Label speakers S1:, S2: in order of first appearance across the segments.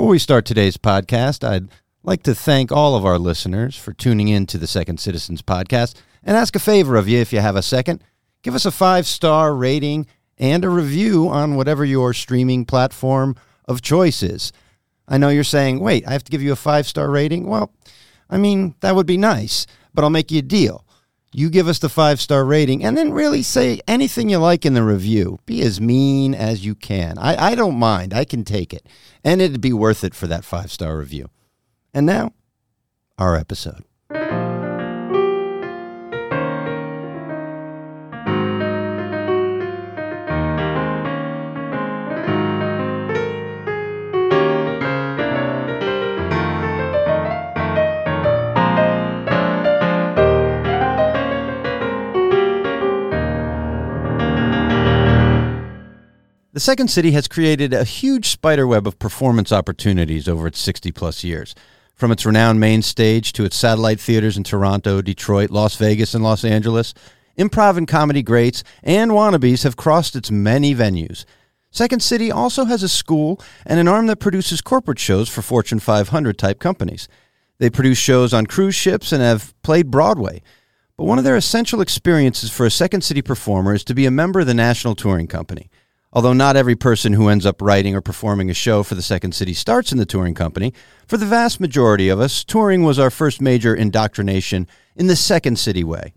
S1: Before we start today's podcast, I'd like to thank all of our listeners for tuning in to the Second Citizens podcast and ask a favor of you if you have a second. Give us a five star rating and a review on whatever your streaming platform of choice is. I know you're saying, wait, I have to give you a five star rating? Well, I mean, that would be nice, but I'll make you a deal. You give us the five star rating and then really say anything you like in the review. Be as mean as you can. I, I don't mind. I can take it. And it'd be worth it for that five star review. And now, our episode. The Second City has created a huge spiderweb of performance opportunities over its 60 plus years. From its renowned main stage to its satellite theaters in Toronto, Detroit, Las Vegas, and Los Angeles, improv and comedy greats and wannabes have crossed its many venues. Second City also has a school and an arm that produces corporate shows for Fortune 500 type companies. They produce shows on cruise ships and have played Broadway. But one of their essential experiences for a Second City performer is to be a member of the National Touring Company. Although not every person who ends up writing or performing a show for the Second City starts in the touring company, for the vast majority of us, touring was our first major indoctrination in the Second City way.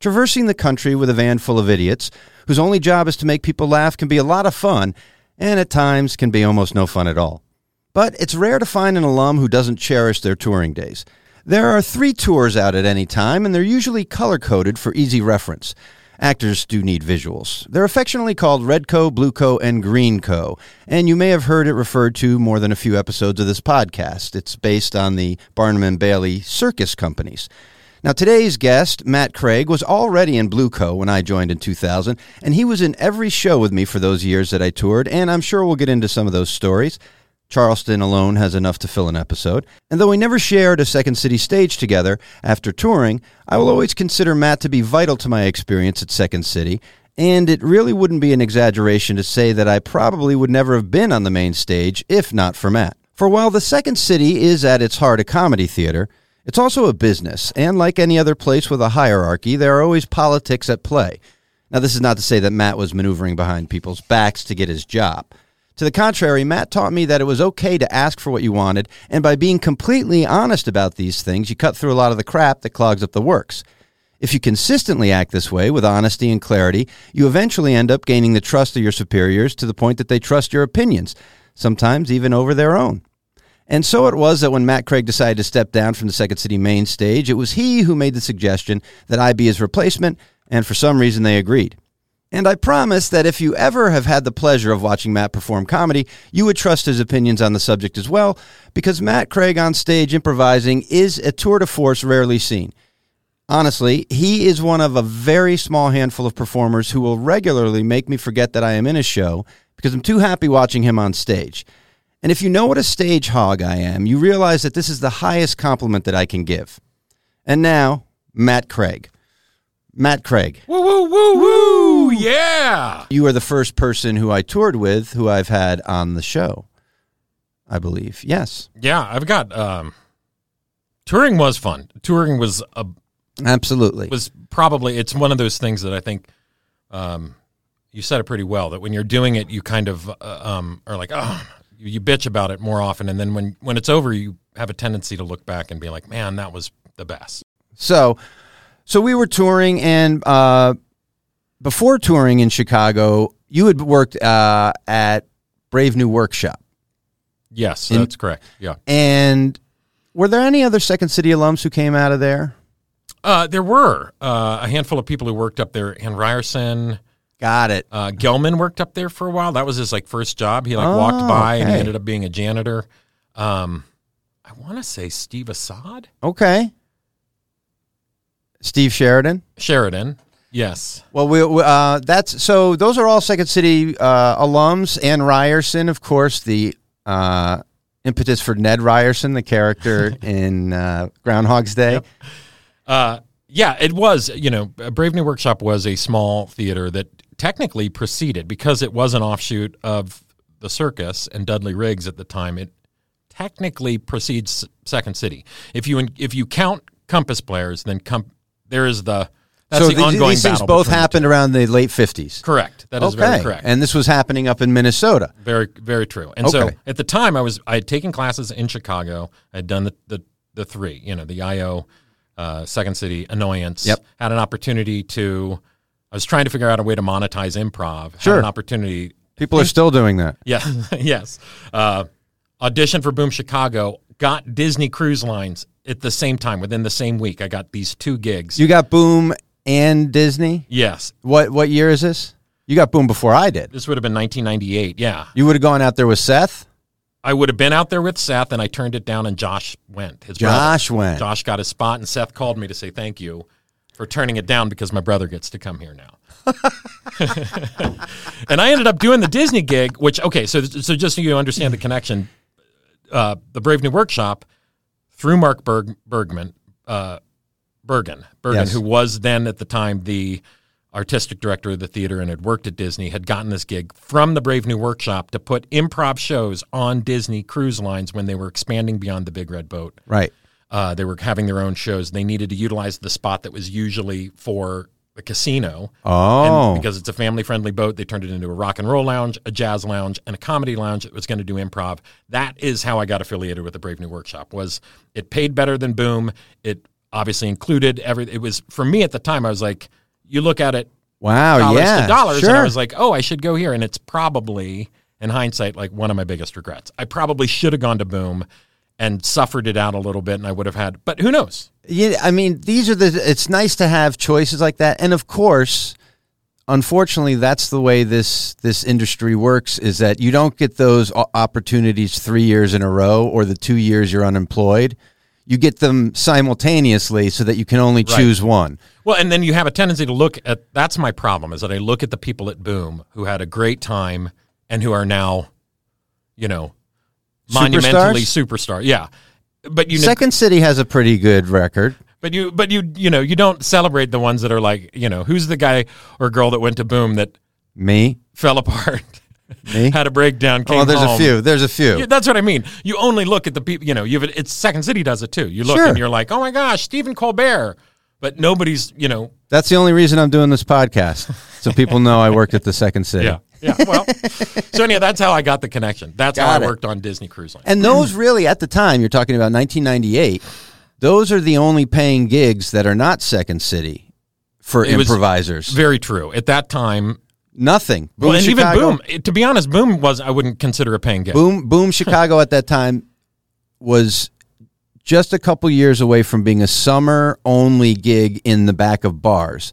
S1: Traversing the country with a van full of idiots, whose only job is to make people laugh, can be a lot of fun, and at times can be almost no fun at all. But it's rare to find an alum who doesn't cherish their touring days. There are three tours out at any time, and they're usually color coded for easy reference. Actors do need visuals. They're affectionately called Redco, Blueco, and Greenco, and you may have heard it referred to more than a few episodes of this podcast. It's based on the Barnum and Bailey circus companies. Now, today's guest, Matt Craig, was already in Blueco when I joined in 2000, and he was in every show with me for those years that I toured, and I'm sure we'll get into some of those stories. Charleston alone has enough to fill an episode. And though we never shared a Second City stage together after touring, I will always consider Matt to be vital to my experience at Second City. And it really wouldn't be an exaggeration to say that I probably would never have been on the main stage if not for Matt. For while the Second City is at its heart a comedy theater, it's also a business, and like any other place with a hierarchy, there are always politics at play. Now, this is not to say that Matt was maneuvering behind people's backs to get his job. To the contrary, Matt taught me that it was okay to ask for what you wanted, and by being completely honest about these things, you cut through a lot of the crap that clogs up the works. If you consistently act this way with honesty and clarity, you eventually end up gaining the trust of your superiors to the point that they trust your opinions, sometimes even over their own. And so it was that when Matt Craig decided to step down from the Second City main stage, it was he who made the suggestion that I be his replacement, and for some reason they agreed. And I promise that if you ever have had the pleasure of watching Matt perform comedy, you would trust his opinions on the subject as well, because Matt Craig on stage improvising is a tour de force rarely seen. Honestly, he is one of a very small handful of performers who will regularly make me forget that I am in a show because I'm too happy watching him on stage. And if you know what a stage hog I am, you realize that this is the highest compliment that I can give. And now, Matt Craig. Matt Craig.
S2: Woo woo woo woo! Yeah.
S1: You are the first person who I toured with who I've had on the show. I believe. Yes.
S2: Yeah, I've got um touring was fun. Touring was a
S1: Absolutely.
S2: was probably it's one of those things that I think um you said it pretty well that when you're doing it you kind of uh, um are like oh you, you bitch about it more often and then when when it's over you have a tendency to look back and be like man that was the best.
S1: So, so we were touring, and uh, before touring in Chicago, you had worked uh, at Brave New Workshop.
S2: Yes,
S1: In-
S2: that's correct. Yeah.
S1: And were there any other Second City alums who came out of there?
S2: Uh, there were uh, a handful of people who worked up there. Ann Ryerson,
S1: Got it.
S2: uh, Gelman worked up there for a while. That was his like first job. He like
S1: Oh,
S2: walked by and he ended up being a janitor. Um, I want to say Steve Assad,
S1: Okay. Steve Sheridan.
S2: Sheridan. Yes.
S1: Well, we, uh, that's so. Those are all Second City uh, alums. and Ryerson, of course, the uh, impetus for Ned Ryerson, the character in uh, Groundhog's Day.
S2: Yep. Uh, yeah, it was. You know, Brave New Workshop was a small theater that technically preceded because it was an offshoot of the circus and Dudley Riggs at the time. It technically precedes Second City. If you if you count Compass players, then com- there is the that's
S1: so
S2: the
S1: these-
S2: ongoing
S1: these things both
S2: the
S1: happened around the late 50s.
S2: Correct. That is
S1: okay.
S2: very correct.
S1: And this was happening up in Minnesota.
S2: Very, very true. And so
S1: Okay.
S2: at the time, I was I had taken classes in Chicago. I had done the the, the three, you know, the IO, uh, Second City, Annoyance.
S1: Yep.
S2: Had an opportunity to. I was trying to figure out a way to monetize improv. Had
S1: Sure.
S2: an opportunity.
S1: People are still doing that.
S2: Yeah. yes. Uh, auditioned for Boom Chicago. Got Disney Cruise Lines at the same time within the same week. I got these two gigs.
S1: You got Boom and Disney.
S2: yes.
S1: What what year is this? You got Boom before I did.
S2: This would have been 1998. Yeah.
S1: You would have gone out there with Seth.
S2: I would have been out there with Seth, and I turned it down, and Josh went. His brother.
S1: Josh went.
S2: Josh got his spot, and Seth called me to say thank you for turning it down because my brother gets to come here now. and I ended up doing the Disney gig, which okay, so so just so you understand the connection, uh, the Brave New Workshop through Mark Berg, Bergman, uh, Bergen, Bergen,
S1: Yes.
S2: who was then at the time the artistic director of the theater and had worked at Disney, had gotten this gig from the Brave New Workshop to put improv shows on Disney cruise lines when they were expanding beyond the Big Red Boat.
S1: Right.
S2: Uh, they were having their own shows. They needed to utilize the spot that was usually for the casino.
S1: Oh.
S2: And because it's a family friendly boat, they turned it into a rock and roll lounge, a jazz lounge, and a comedy lounge that was going to do improv. That is how I got affiliated with the Brave New Workshop. Was it paid better than Boom? It obviously included every. It was for me at the time. I was like, you look at it
S1: wow.
S2: dollars
S1: yeah.
S2: to dollars,
S1: Sure.
S2: and I was like, oh, I should go here. And it's probably, in hindsight, like one of my biggest regrets. I probably should have gone to Boom and suffered it out a little bit, and I would have had. But who knows?
S1: Yeah, I mean, these are the. It's nice to have choices like that, and of course, unfortunately, that's the way this this industry works. Is that you don't get those opportunities three years in a row, or the two years you're unemployed. You get them simultaneously, so that you can only choose one.
S2: Well, and then you have a tendency to look at that's my problem is that I look at the people at Boom who had a great time and who are now, you know, monumentally superstar. Yeah. But you
S1: Second City has a pretty good record.
S2: but you but you you know, you don't celebrate the ones that are like, you know, who's the guy or girl that went to Boom that
S1: Me,
S2: fell apart,
S1: me.
S2: had a breakdown, oh, came
S1: Oh, there's
S2: home.
S1: a few. There's a few.
S2: Yeah, that's what I mean. You only look at the people. You know, you've it's Second City does it too. You look
S1: Sure.
S2: and you're like, oh my gosh, Stephen Colbert, but nobody's. You know,
S1: That's the only reason I'm doing this podcast, so people know I worked at the Second City.
S2: yeah, yeah. Well, so anyhow, that's how I got the connection. That's how
S1: Got
S2: I
S1: it.
S2: worked on Disney Cruise Line.
S1: And those really, at the time, you're talking about 1998. Those are the only paying gigs that are not Second City for
S2: It
S1: improvisers.
S2: Very true. At that time,
S1: Nothing. Boom
S2: well, and
S1: Chicago,
S2: even Boom. To be honest, Boom was I wouldn't consider a paying gig.
S1: Boom, Boom Chicago at that time was just a couple years away from being a summer only gig in the back of bars.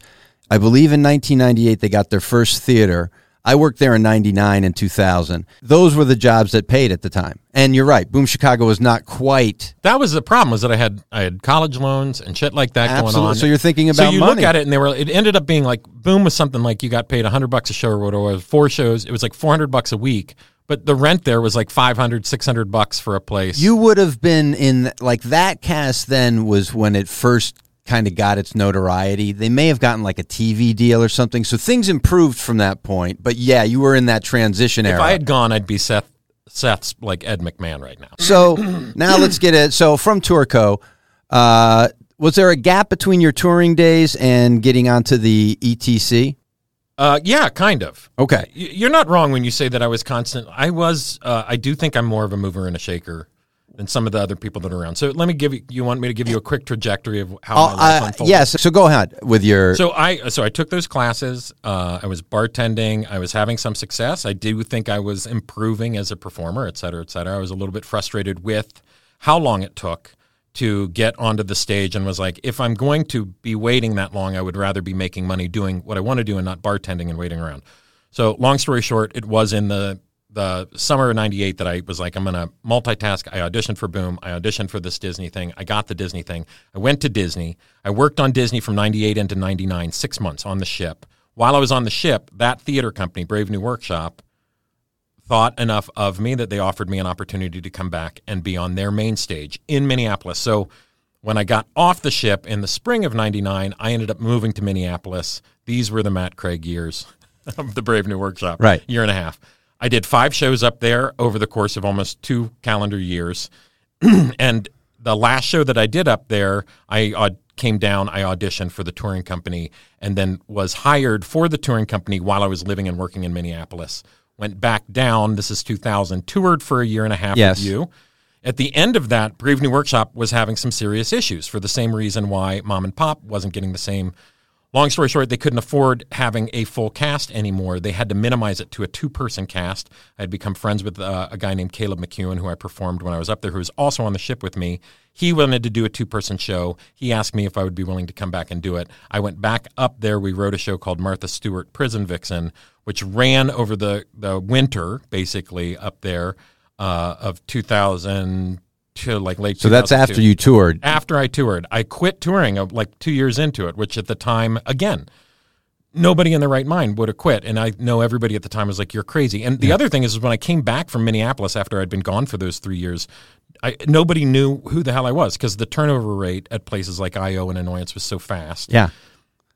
S1: I believe in 1998 they got their first theater. I worked there in 99 and 2000. Those were the jobs that paid at the time. And you're right, Boom Chicago was not quite
S2: That was the problem. Was that I had I had college loans and shit like that going on.
S1: So you're thinking about So
S2: you
S1: money.
S2: look at it, and they were. It ended up being like Boom was something like you got paid hundred bucks a show or whatever. Four shows. It was like four hundred bucks a week. But the rent there was like 500, 600 bucks for a place.
S1: You would have been in like that cast then was when it first kind of got its notoriety. They may have gotten like a TV deal or something. So things improved from that point. But yeah, you were in that transition era. if.
S2: I had gone, I'd be Seth. Seth's like Ed McMahon right now.
S1: so now let's get it. So from Tourco, uh, was there a gap between your touring days and getting onto the ETC?
S2: Uh, yeah, kind of.
S1: Okay.
S2: You're not wrong when you say that I was constant. I was. Uh, I do think I'm more of a mover and a shaker than some of the other people that are around. So let me give you. You want me to give you a quick trajectory of how
S1: Oh,
S2: my life
S1: uh,
S2: unfolded?
S1: yes. So go ahead with your.
S2: So I so I took those classes. Uh, I was bartending. I was having some success. I do think I was improving as a performer, et cetera, et cetera. I was a little bit frustrated with how long it took to get onto the stage, and was like, if I'm going to be waiting that long, I would rather be making money doing what I want to do and not bartending and waiting around. So long story short, it was in the the summer of 98 that I was like, I'm going to multitask. I auditioned for Boom. I auditioned for this Disney thing. I got the Disney thing. I went to Disney. I worked on Disney from 98 into 99, six months on the ship. While I was on the ship, that theater company, Brave New Workshop, thought enough of me that they offered me an opportunity to come back and be on their main stage in Minneapolis. So when I got off the ship in the spring of 99, I ended up moving to Minneapolis. These were the Matt Craig years of the Brave New Workshop.
S1: Right.
S2: Year and a half. I did five shows up there over the course of almost two calendar years. and the last show that I did up there, I uh, came down, I auditioned for the touring company, and then was hired for the touring company while I was living and working in Minneapolis. Went back down, this is 2000, toured for a year and a half
S1: Yes.
S2: with you. At the end of that, Brave New Workshop was having some serious issues for the same reason why Mom and Pop wasn't getting the same. Long story short, they couldn't afford having a full cast anymore. They had to minimize it to a two person cast. I had become friends with uh, a guy named Caleb McEwen, who I performed when I was up there, who was also on the ship with me. He wanted to do a two person show. He asked me if I would be willing to come back and do it. I went back up there. We wrote a show called Martha Stewart Prison Vixen, which ran over the, the winter, basically, up there uh, of 2000 to like late
S1: So that's after you toured.
S2: after I toured. I quit touring uh, like two years into it, which at the time, again, nobody in their right mind would have quit. And I know everybody at the time was like, "You're crazy." And the other thing is, is when I came back from Minneapolis after I'd been gone for those three years, I, nobody knew who the hell I was because the turnover rate at places like IO and Annoyance was so fast.
S1: Yeah.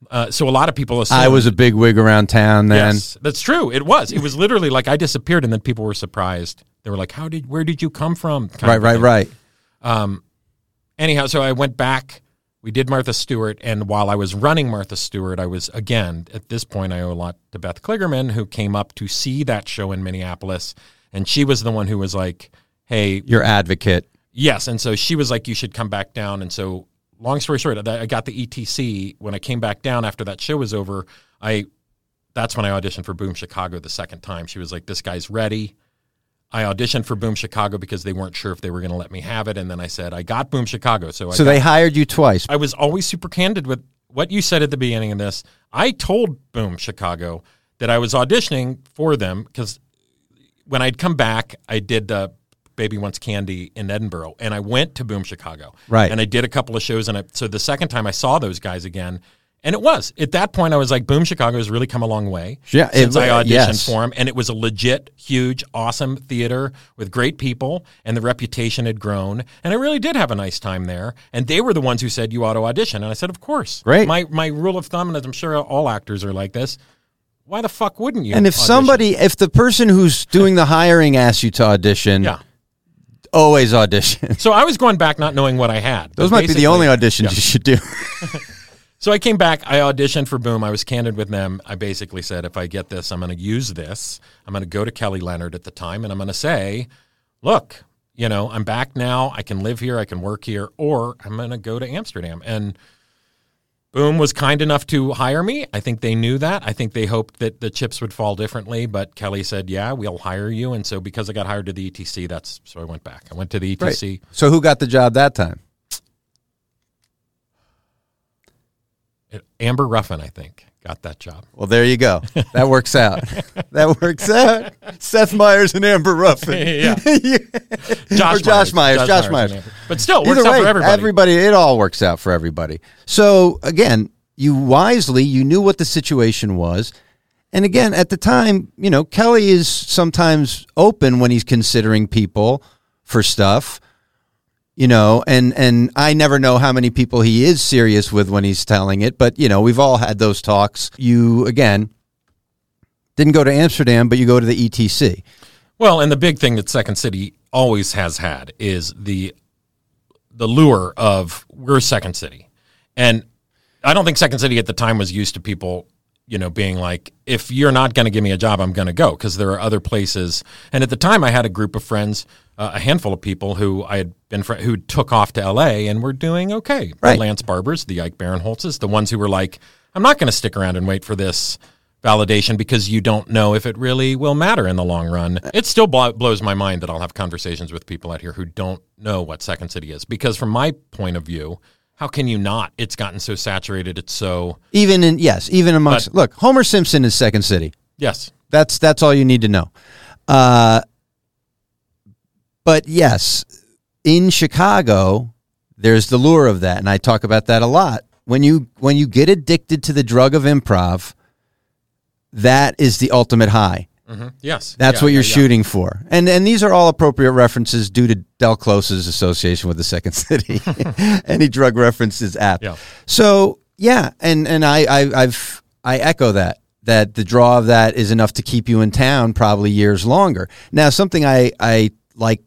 S2: Uh, so a lot of people assumed
S1: I was a big wig around town then.
S2: Yes, that's true. It was. It was literally like I disappeared, and then people were surprised. They were like, "How did? Where did you come from?"
S1: Right, right, right.
S2: Um, anyhow, so I went back. We did Martha Stewart, and while I was running Martha Stewart, I was again at this point I owe a lot to Beth Kligerman, who came up to see that show in Minneapolis, and she was the one who was like, "Hey,
S1: Your advocate.
S2: yes," and so she was like, "You should come back down." And so, long story short, I I got the ETC when I came back down after that show was over. I that's when I auditioned for Boom Chicago the second time. She was like, "This guy's ready." I auditioned for Boom Chicago because they weren't sure if they were going to let me have it, and then I said I got Boom Chicago. So I
S1: So
S2: got
S1: they hired you twice.
S2: I was always super candid with what you said at the beginning of this. I told Boom Chicago that I was auditioning for them because when I'd come back, I did uh, Baby Wants Candy in Edinburgh, and I went to Boom Chicago.
S1: Right.
S2: And I did a couple of shows, and I, so the second time I saw those guys again. And it was at that point I was like, "Boom! Chicago has really come a long way
S1: Yeah, it-
S2: since I auditioned
S1: yes.
S2: for them, and it was a legit, huge, awesome theater with great people, and the reputation had grown, and I really did have a nice time there. And they were the ones who said you ought to audition, and I said, of course.
S1: Great.
S2: My my rule of thumb, and I'm sure all actors are like this. Why the fuck wouldn't you?
S1: And if
S2: audition?
S1: somebody, if the person who's doing the hiring asks you to audition,
S2: yeah.
S1: always audition.
S2: So I was going back not knowing what I had.
S1: Those might be the only auditions you should do.
S2: So I came back. I auditioned for Boom. I was candid with them. I basically said, if I get this, I'm going to use this. I'm going to go to Kelly Leonard at the time, and I'm going to say, look, you know, I'm back now. I can live here. I can work here, or I'm going to go to Amsterdam. And Boom was kind enough to hire me. I think they knew that. I think they hoped that the chips would fall differently, but Kelly said, "Yeah, we'll hire you." And so because I got hired to the ETC, that's so I went back. I went to the ETC.
S1: So who got the job that time?
S2: Amber Ruffin, I think, got that job.
S1: Well, there you go. That works out. that works out. Seth Meyers and Amber Ruffin.
S2: Yeah. Josh
S1: or Josh Meyers. Josh Meyers.
S2: and Amber. But still, it works
S1: Either
S2: out
S1: way,
S2: for everybody.
S1: it all works out for everybody. So again, you wisely, you knew what the situation was. And again, at the time, you know, Kelly is sometimes open when he's considering people for stuff. You know, and and I never know how many people he is serious with when he's telling it, but you know, we've all had those talks. You again didn't go to Amsterdam, but you go to the ETC.
S2: Well, and the big thing that Second City always has had is the the lure of we're Second City, and I don't think Second City at the time was used to people, you know, being like, if you're not going to give me a job, I'm going to go because there are other places. And at the time, I had a group of friends, uh, a handful of people who I had been fr- who took off to L.A. and were doing okay.
S1: Right.
S2: The Lance Barbers, the Ike Barinholtzes, the ones who were like, I'm not going to stick around and wait for this validation because you don't know if it really will matter in the long run. It still blo- blows my mind that I'll have conversations with people out here who don't know what Second City is because from my point of view, how can you not? It's gotten so saturated. It's so
S1: Even in yes, even amongst look, Homer Simpson is Second City.
S2: yes,
S1: That's that's all you need to know. Uh, but yes, in Chicago, there's the lure of that, and I talk about that a lot. When you when you get addicted to the drug of improv, that is the ultimate high.
S2: Hmm yes.
S1: That's
S2: Yeah,
S1: what you're
S2: yeah, yeah.
S1: shooting for, and and these are all appropriate references due to Del Close's association with the Second City. Any drug reference is apt.
S2: Yeah.
S1: So yeah, and and I, I I've I echo that. that the draw of that is enough to keep you in town probably years longer. Now, something I I like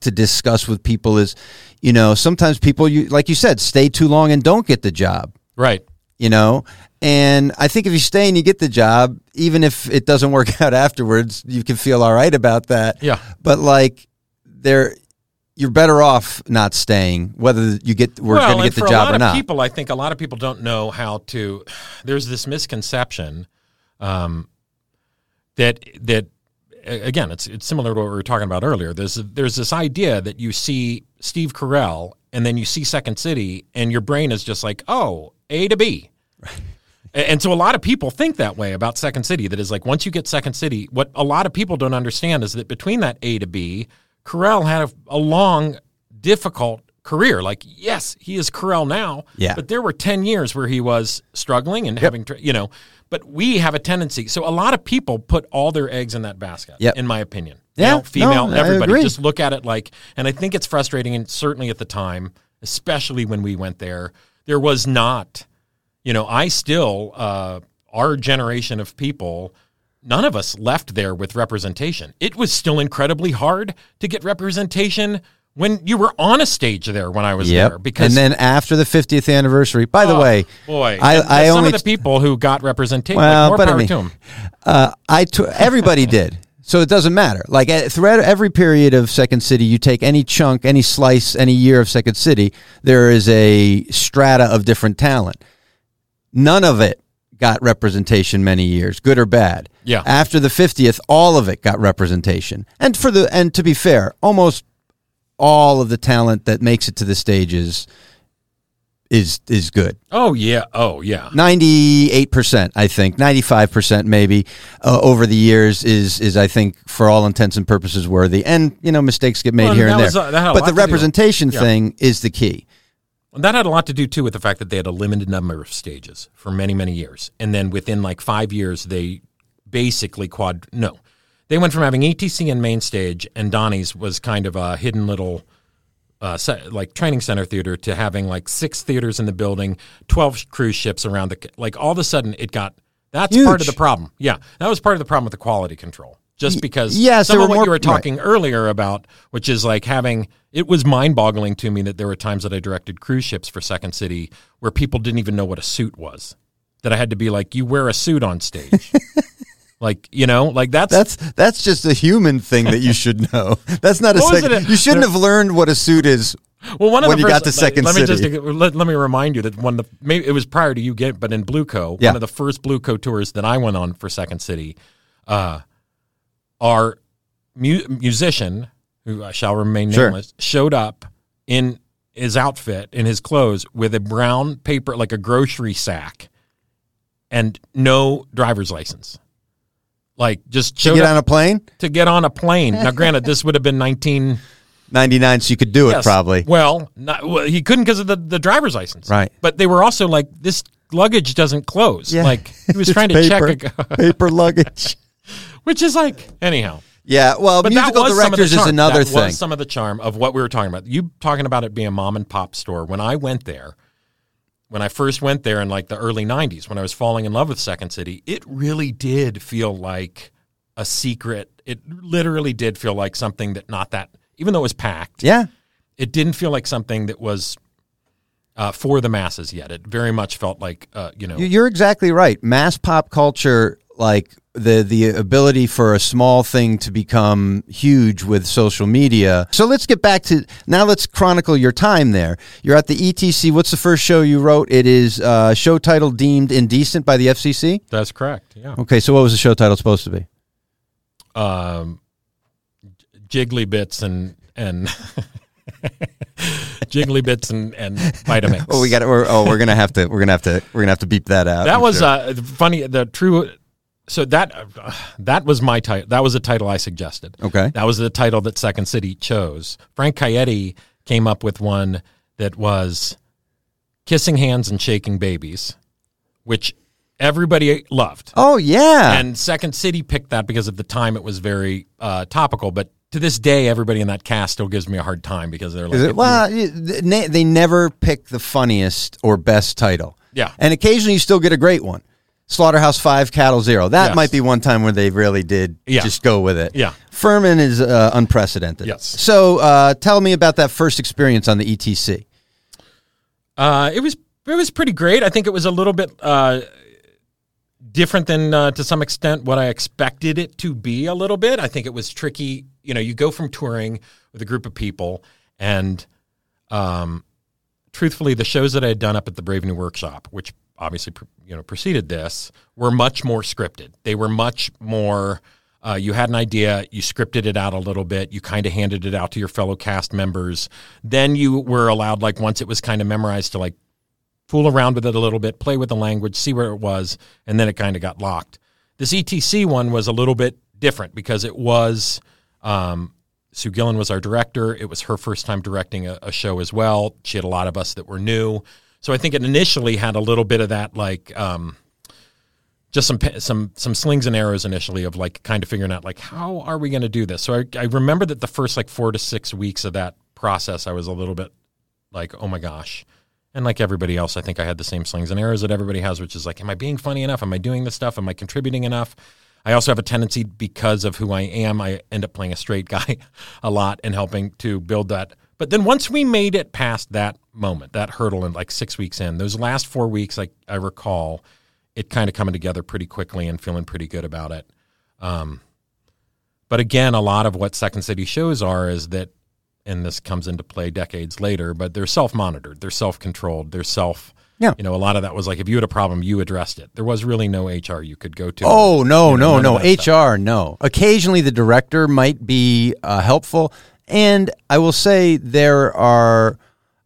S1: to discuss with people is, you know, sometimes people you like you said stay too long and don't get the job.
S2: Right.
S1: You know, and I think if you stay and you get the job, even if it doesn't work out afterwards, you can feel all right about that.
S2: Yeah.
S1: But like, there, you're better off not staying, whether you get we're
S2: well,
S1: going to get the job
S2: a lot
S1: or
S2: of
S1: not.
S2: people, I think a lot of people don't know how to. There's this misconception um, that that again, it's it's similar to what we were talking about earlier. There's there's this idea that you see Steve Carell and then you see Second City, and your brain is just like, oh, A to B. A- And so a lot of people think that way about Second City. That is like once you get Second City, what a lot of people don't understand is that between that A to B, Carell had a, a long, difficult career. Like yes, he is Carell now,
S1: Yeah.
S2: but there were ten years where he was struggling and having, you know. But we have a tendency. So a lot of people put all their eggs in that basket.
S1: Yep.
S2: In my opinion,
S1: Yeah,
S2: Male, female,
S1: no,
S2: everybody just look at it like. And I think it's frustrating, and certainly at the time, especially when we went there, there was not you know, I still, uh, our generation of people, none of us left there with representation. It was still incredibly hard to get representation when you were on a stage there when I was
S1: Yep.
S2: there. Because
S1: and then after the 50th anniversary, by the
S2: Oh,
S1: way,
S2: boy,
S1: I,
S2: and
S1: I
S2: some
S1: only
S2: of the people who got representation,
S1: Well,
S2: like, more
S1: but I mean-
S2: to
S1: uh, I everybody did. So it doesn't matter. Like throughout every period of Second City, you take any chunk, any slice, any year of Second City, there is a strata of different talent. None of it got representation many years, good or bad.
S2: Yeah.
S1: After the 50th, all of it got representation. And for the and to be fair, almost all of the talent that makes it to the stages is is good.
S2: Oh yeah, oh yeah.
S1: 98% i think 95% maybe uh, over the years is is i think for all intents and purposes worthy and you know mistakes get made
S2: Well,
S1: here and there
S2: was, uh, that had a
S1: but the
S2: to do with-
S1: representation
S2: Yeah.
S1: thing is the key
S2: That had a lot to do too with the fact that they had a limited number of stages for many, many years, and then within like five years, they basically quad. No, they went from having ETC and main stage, and Donnie's was kind of a hidden little. Uh, se- like training center theater to having like six theaters in the building, twelve cruise ships around the like. All of a sudden, it got that's part of the problem. Yeah, that was part of the problem with the quality control. Just because
S1: yes,
S2: some of what
S1: more-
S2: you were
S1: right.
S2: talking earlier about, which is like having it was mind boggling to me that there were times that I directed cruise ships for Second City where people didn't even know what a suit was. That I had to be like, you wear a suit on stage. like, you know, like that's,
S1: that's that's just a human thing that you should know that's not a second you shouldn't have learned what a suit is
S2: well, one of
S1: when
S2: the
S1: you
S2: first,
S1: got to Second
S2: let, let
S1: City.
S2: me just let, let me remind you that one of the maybe it was prior to you get, but in Blue Co,
S1: Yeah.
S2: one of the first Blue Co tours that I went on for Second City, uh, our mu- musician who I shall remain
S1: Sure.
S2: nameless showed up in his outfit in his clothes with a brown paper like a grocery sack and no driver's license. Like just
S1: to get on a plane
S2: to get on a plane. Now, granted, this would have been nineteen.
S1: 99 so you could do it probably
S2: Well, not, well, he couldn't because of the, the driver's license.
S1: Right.
S2: But they were also like, this luggage doesn't close.
S1: Yeah.
S2: Like he was trying to
S1: paper,
S2: check, a,
S1: paper luggage
S2: which is like anyhow.
S1: yeah well
S2: But
S1: musical
S2: that was some of the
S1: directors is
S2: charm.
S1: another
S2: that
S1: thing
S2: Was some of the charm of what we were talking about. You talking about it being a mom and pop store. When I went there, when I first went there in like the early '90s, when I was falling in love with Second City, it really did feel like a secret. It literally did feel like something that not that, even though it was packed.
S1: yeah
S2: it didn't feel like something that was uh, for the masses yet. It very much felt like uh, you know.
S1: You're exactly right. Mass pop culture, like the the ability for a small thing to become huge with social media. So let's get back to now. Let's chronicle your time there. You're at the ETC. What's the first show you wrote? It is uh, show title deemed indecent by the FCC.
S2: that's correct. Yeah.
S1: Okay, so what was the show title supposed to be?
S2: Um, jiggly bits and and jiggly bits and and Vitamix.
S1: Oh, we got. We're, oh, we're gonna have to. We're gonna have to. We're gonna have to beep that out.
S2: that
S1: I'm
S2: was
S1: sure.
S2: uh, funny. The true. So that uh, that was my title. That was the title I suggested.
S1: okay.
S2: That was the title that Second City chose. Frank Caeti came up with one that was Kissing Hands and Shaking Babies, which everybody loved.
S1: Oh yeah.
S2: And Second City picked that because at the time it was very uh, topical. But to this day, everybody in that cast still gives me a hard time because they're like,
S1: it, well, they never pick the funniest or best title.
S2: yeah.
S1: And occasionally you still get a great one. Slaughterhouse Five, Cattle Zero. That
S2: Yes.
S1: might be one time where they really did
S2: Yeah.
S1: just go with it.
S2: Yeah.
S1: Furman is uh, unprecedented.
S2: Yes.
S1: So uh, tell me about that first experience on the ETC.
S2: Uh, it was it was pretty great. I think it was a little bit uh, different than uh, to some extent what I expected it to be. A little bit. I think it was tricky. You know, you go from touring with a group of people, and um, truthfully, the shows that I had done up at the Brave New Workshop, which obviously you know preceded this, were much more scripted. They were much more. Uh, you had an idea, you scripted it out a little bit, you kind of handed it out to your fellow cast members. Then you were allowed, like once it was kind of memorized, to like fool around with it a little bit, play with the language, see where it was, and then it kind of got locked. This ETC one was a little bit different because it was um, Sue Gillen was our director. It was her first time directing a, a show as well. She had a lot of us that were new, so I think it initially had a little bit of that like. Um, just some some some slings and arrows initially of like kind of figuring out like how are we going to do this. So I, I remember that the first like four to six weeks of that process, I was a little bit like, oh my gosh. And like everybody else, I think I had the same slings and arrows that everybody has, which is like, am I being funny enough? Am I doing this stuff? Am I contributing enough? I also have a tendency because of who I am, I end up playing a straight guy a lot and helping to build that. But then once we made it past that moment, that hurdle, and like six weeks in, those last four weeks, like I recall, it kind of coming together pretty quickly and feeling pretty good about it. Um, but again, a lot of what Second City shows are is that, and this comes into play decades later, but they're self monitored, they're self controlled, they're self.
S1: Yeah.
S2: You know, a lot of that was like if you had a problem, you addressed it. There was really no HR you could go to.
S1: Oh no,
S2: You know,
S1: no, no.
S2: that stuff.
S1: HR, no. Occasionally, the director might be uh, helpful, and I will say there are.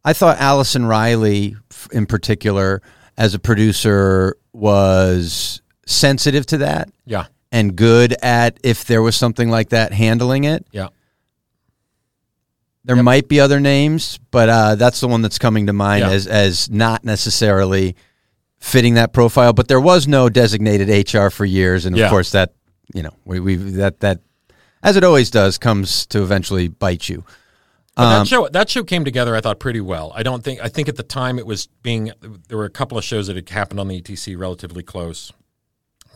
S1: I thought Allison Riley, in particular, as a producer, was sensitive to that
S2: Yeah.
S1: and good at if there was something like that, handling it.
S2: Yeah.
S1: There might be other names, but uh, that's the one that's coming to mind
S2: Yeah.
S1: as as not necessarily fitting that profile. But there was no designated HR for years, and of course that you know we we that that as it always does comes to eventually bite you. Um,
S2: that show that show came together, I thought, pretty well. I don't think I think at the time it was being there were a couple of shows that had happened on the ETC relatively close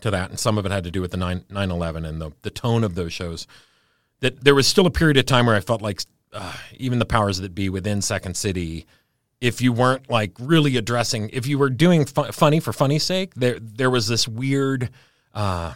S2: to that, and some of it had to do with the 9 11 and the the tone of those shows. That there was still a period of time where I felt like uh, even the powers that be within Second City, if you weren't like really addressing, if you were doing fu- funny for funny's sake, there there was this weird. Uh,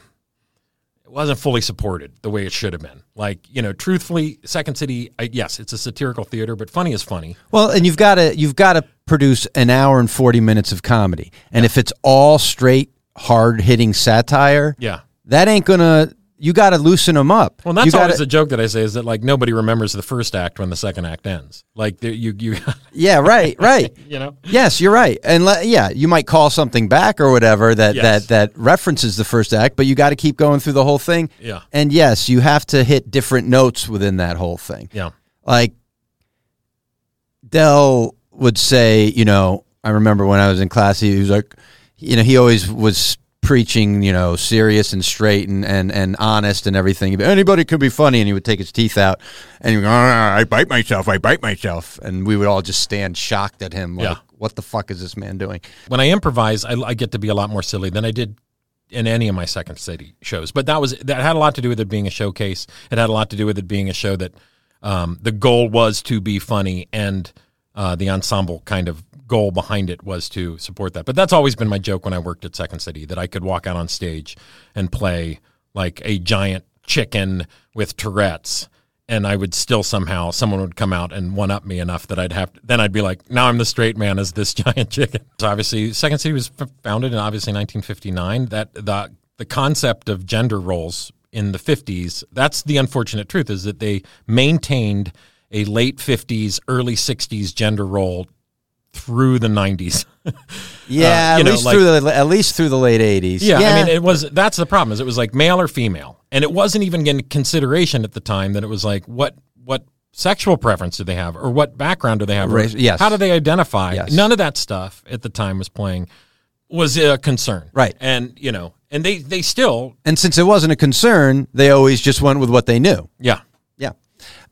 S2: it wasn't fully supported the way it should have been. Like, you know, truthfully, Second City, I, yes, it's a satirical theater, but funny is funny.
S1: Well, and you've got to you've got to produce an hour and forty minutes of comedy, and if it's all straight hard hitting satire,
S2: Yeah.
S1: that ain't gonna. You got to loosen them up.
S2: Well, that's
S1: you gotta,
S2: always the joke that I say is that like nobody remembers the first act when the second act ends. Like you, you,
S1: Yeah, right, right.
S2: you know,
S1: Yes, you're right. And le- yeah, you might call something back or whatever that
S2: Yes.
S1: that that references the first act, but you got to keep going through the whole thing.
S2: Yeah.
S1: And yes, you have to hit different notes within that whole thing.
S2: yeah,
S1: Like Del would say, you know, I remember when I was in class, he was like, you know, he always was preaching, you know, serious and straight and, and, and honest and everything. Anybody could be funny. And he would take his teeth out and he'd go, "Ah, I bite myself, I bite myself. And we would all just stand shocked at him. Like,
S2: Yeah.
S1: what the fuck is this man doing?
S2: when I improvise, I, I get to be a lot more silly than I did in any of my Second City shows. But that was that had a lot to do with it being a showcase. It had a lot to do with it being a show that um, the goal was to be funny, and uh, the ensemble kind of goal behind it was to support that. But that's always been my joke when I worked at Second City that I could walk out on stage and play like a giant chicken with Tourette's. And I would still somehow someone would come out and one up me enough that I'd have to, then I'd be like now I'm the straight man as this giant chicken. So obviously, Second City was founded in obviously 1959. That the the concept of gender roles in the 50s. That's the unfortunate truth is that they maintained a late 50s, early 60s gender role through the 90s.
S1: Yeah,
S2: Uh,
S1: at
S2: know,
S1: least
S2: like-
S1: through the at least through the late eighties.
S2: Yeah, I mean, it was that's the problem is it was like male or female, and it wasn't even in consideration at the time that it was like what what sexual preference do they have, or what background do they have, or
S1: Race- yes.
S2: how do they identify?
S1: Yes.
S2: None of that stuff at the time was playing was a concern,
S1: Right.
S2: And you know, and they they still
S1: and since it wasn't a concern, they always just went with what they knew.
S2: yeah
S1: Yeah.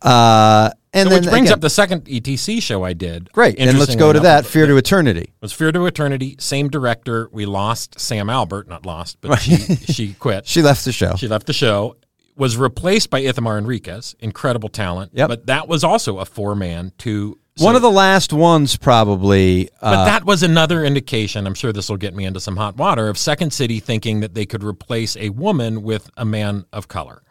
S1: Uh, and
S2: So
S1: then
S2: which brings
S1: again-
S2: up the second ETC show I did.
S1: great. And let's go to that. Fear to Eternity.
S2: was Fear to Eternity. Same director. We lost Sam Albert, not lost, but she she quit.
S1: She left the show.
S2: She left the show. Was replaced by Ithamar Enriquez, incredible talent.
S1: Yep.
S2: But that was also a four man to
S1: One of the last ones, probably.
S2: But
S1: Uh,
S2: that was another indication. I'm sure this will get me into some hot water of Second City thinking that they could replace a woman with a man of color.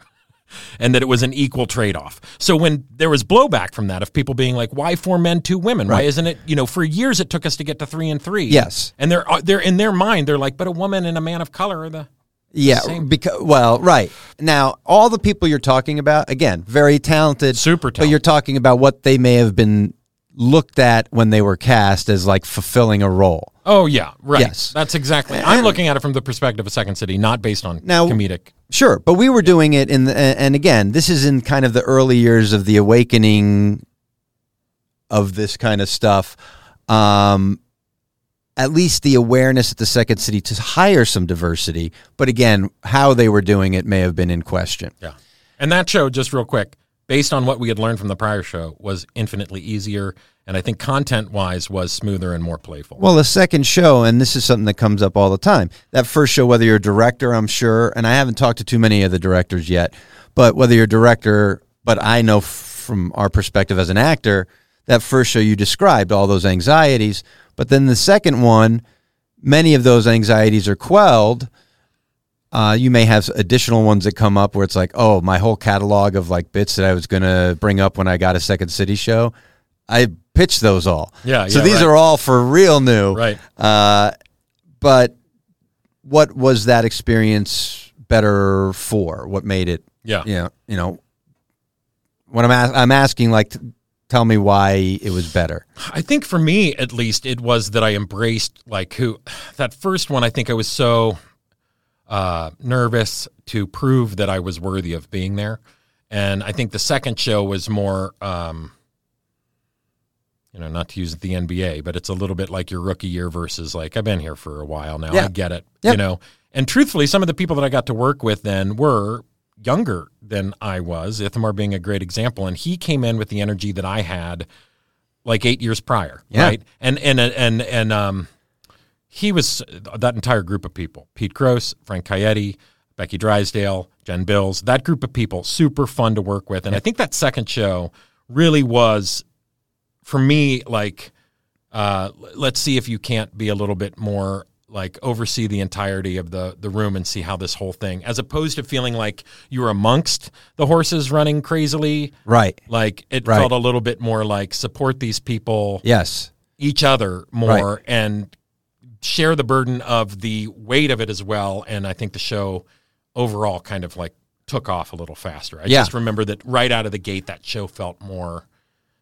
S2: And that it was an equal trade off. So when there was blowback from that, of people being like, "Why four men, two women? Why isn't it?" You know, for years it took us to get to three and three.
S1: Yes.
S2: and they're uh, they're in their mind, they're like, "But a woman and a man of color are the."
S1: yeah,
S2: same.
S1: because well, right now, all the people you're talking about, again, very talented,
S2: Super
S1: But you're talking about what they may have been looked at when they were cast as like fulfilling a role.
S2: Oh yeah, right.
S1: Yes.
S2: that's exactly. I'm looking at it from the perspective of Second City, not based on
S1: Now-
S2: comedic.
S1: Sure, but we were doing it in the, and again, this is in kind of the early years of the awakening of this kind of stuff. Um, at least the awareness at the Second City to hire some diversity, but again, how they were doing it may have been in question.
S2: Yeah. And that show, just real quick, based on what we had learned from the prior show, was infinitely easier. And I think content wise was smoother and more playful.
S1: Well, the second show, and this is something that comes up all the time. That first show, whether you're a director, I'm sure, and I haven't talked to too many of the directors yet, but whether you're a director, but I know from our perspective as an actor, that first show you described all those anxieties, but then the second one, many of those anxieties are quelled. Uh, you may have additional ones that come up where it's like, oh, my whole catalog of like bits that I was going to bring up when I got a Second City show, I pitched those all.
S2: Yeah,
S1: So
S2: yeah,
S1: these
S2: right.
S1: are all for real new.
S2: Right.
S1: Uh, but what was that experience better for? What made it?
S2: Yeah.
S1: You know, you know, when I'm as- I'm asking, like, t- tell me why it was better.
S2: I think for me, at least, it was that I embraced like who that first one. I think I was so uh, nervous to prove that I was worthy of being there, and I think the second show was more, um, you know, not to use the NBA, but it's a little bit like your rookie year versus like I've been here for a while now.
S1: Yeah.
S2: I get it,
S1: Yep.
S2: you know. And truthfully, some of the people that I got to work with then were younger than I was. Ithamar being a great example, and he came in with the energy that I had like eight years prior,
S1: Yeah.
S2: right? And and and and um, he was that entire group of people: Pete Gross, Frank Caeti, Becky Drysdale, Jen Bills. That group of people, super fun to work with. And I think that second show really was, for me, like, uh, let's see if you can't be a little bit more like oversee the entirety of the the room and see how this whole thing, as opposed to feeling like you were amongst the horses running crazily.
S1: Right.
S2: Like it
S1: Right.
S2: felt a little bit more like support these people,
S1: Yes.
S2: each other more, and share the burden of the weight of it as well. And I think the show overall kind of like took off a little faster. I
S1: Yeah.
S2: just remember that right out of the gate, that show felt more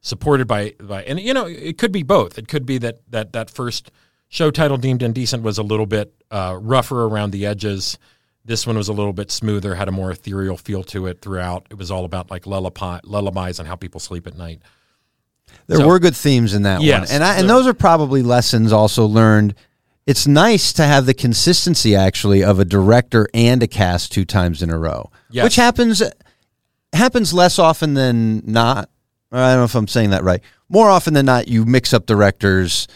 S2: supported by by, and you know, it could be both. It could be that that that first show title deemed indecent was a little bit uh, rougher around the edges. This one was a little bit smoother, had a more ethereal feel to it throughout. It was all about like lullaby, lullabies and how people sleep at night.
S1: There
S2: So-
S1: were good themes in that
S2: Yes,
S1: one, and I, and those are probably lessons also learned. It's nice to have the consistency actually of a director and a cast two times in a row,
S2: Yes.
S1: which happens happens less often than not. I don't know if I'm saying that right. More often than not, you mix up directors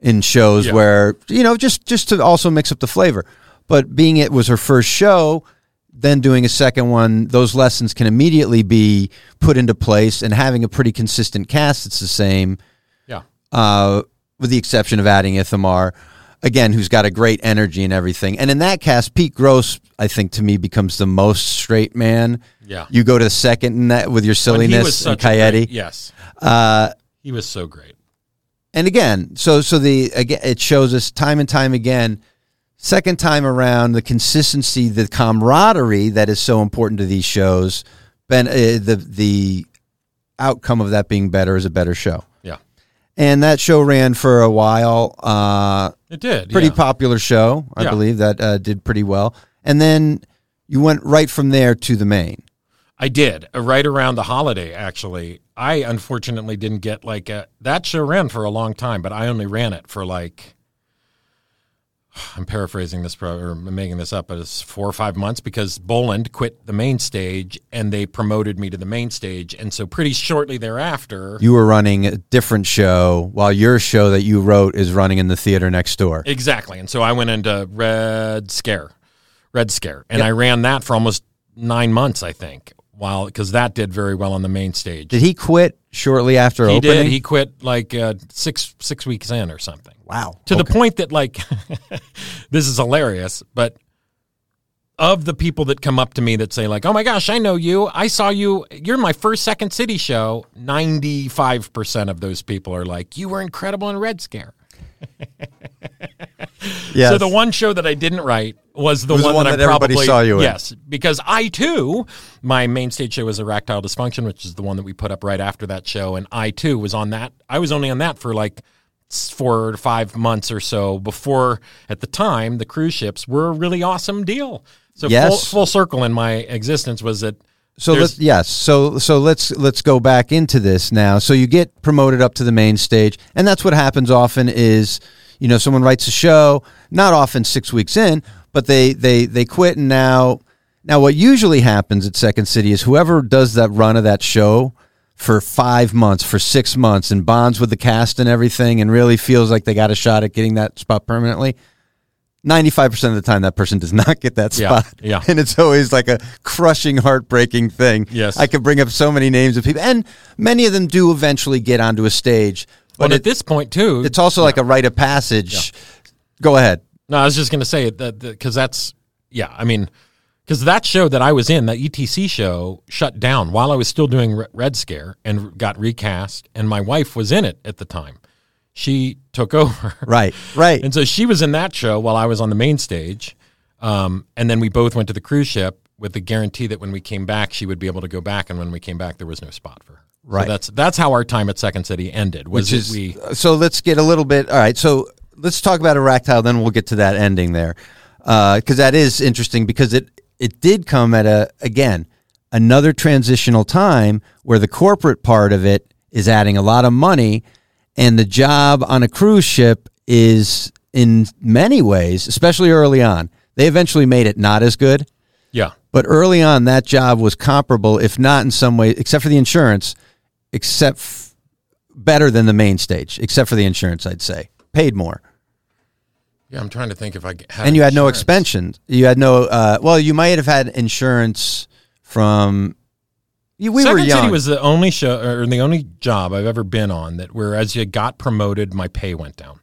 S1: in shows
S2: Yeah.
S1: where you know just just to also mix up the flavor. But being it was her first show, then doing a second one, those lessons can immediately be put into place. And having a pretty consistent cast, it's the same
S2: Yeah.
S1: uh, with the exception of adding Ithamar, again, who's got a great energy and everything. And in that cast, Pete Gross, I think, to me, becomes the most straight man.
S2: Yeah.
S1: You go to the second in that with your silliness and
S2: such a
S1: Caeti.
S2: great- yes.
S1: Uh,
S2: He was so great.
S1: and again, so so the again, it shows us time and time again. Second time around, the consistency, the camaraderie that is so important to these shows. Ben, uh, the the outcome of that being better is a better show. And that show ran for a while. Uh,
S2: It did.
S1: pretty
S2: yeah.
S1: popular show, I
S2: Yeah.
S1: believe that uh, did pretty well. And then you went right from there to the main.
S2: I did uh, right around the holiday. Actually, I unfortunately didn't get like a, that show ran for a long time, but I only ran it for like I'm paraphrasing this pro- or making this up, but it's four or five months because Boland quit the main stage and they promoted me to the main stage. And so pretty shortly thereafter,
S1: You were running a different show while your show that you wrote is running in the theater next door.
S2: exactly. And so I went into Red Scare, Red Scare, and I ran that for almost nine months, I think, while because that did very well on the main stage.
S1: Did he quit shortly after
S2: he
S1: opening?
S2: did. He quit like uh, six six weeks in or something.
S1: Wow.
S2: to the point that like this is hilarious but of the people that come up to me that say like oh my gosh i know you i saw you you're my first second city show 95% of those people are like you were incredible in red scare
S1: Yes.
S2: so the one show that i didn't write was the
S1: Was the
S2: one,
S1: one
S2: that,
S1: that
S2: I
S1: everybody
S2: probably
S1: saw you in.
S2: yes because i too my main stage show was erectile dysfunction which is the one that we put up right after that show and i too was on that i was only on that for like four to five months or so before at the time the cruise ships were a really awesome deal so full,
S1: Yes.
S2: full circle in my existence was that
S1: So let's yes. So so let's let's go back into this now. So you get promoted up to the main stage, and that's what happens often is you know someone writes a show, not often six weeks in, but they they they quit, and now now what usually happens at Second City is whoever does that run of that show for five months, for six months, and bonds with the cast and everything, and really feels like they got a shot at getting that spot permanently. 95% of the time that person does not get that spot.
S2: yeah.
S1: And it's always like a crushing, heartbreaking thing.
S2: Yes.
S1: I could bring up so many names of people, and many of them do eventually get onto a stage. But
S2: but
S1: it-
S2: at this point too
S1: it's also like a rite of passage. Go ahead.
S2: No, I was just going to say that because that's yeah. I mean, because that show that I was in, that ETC show, shut down while I was still doing Red Scare and got recast, and my wife was in it at the time. She took over,
S1: Right, right.
S2: and so she was in that show while I was on the main stage. Um, and then we both went to the cruise ship with the guarantee that when we came back, she would be able to go back. And when we came back, there was no spot for her.
S1: Right.
S2: So that's that's how our time at Second City ended. Was
S1: Which is
S2: we
S1: so. Let's get a little bit. All right. So let's talk about erectile. Then we'll get to that ending there, because that is interesting. Because it it did come at a again another transitional time where the corporate part of it is adding a lot of money, and the job on a cruise ship is in many ways, especially early on. They eventually made it not as good.
S2: yeah.
S1: But early on, that job was comparable, if not in some way, except for the insurance, except f- better than the main stage, except for the insurance, I'd say. Paid more.
S2: Yeah, I'm trying to think if I had
S1: And you had no
S2: insurance.
S1: expensions. You had no, uh, well, you might have had insurance from, you- we
S2: Second
S1: were young.
S2: City was the only show or the only job I've ever been on that where as you got promoted, my pay went down.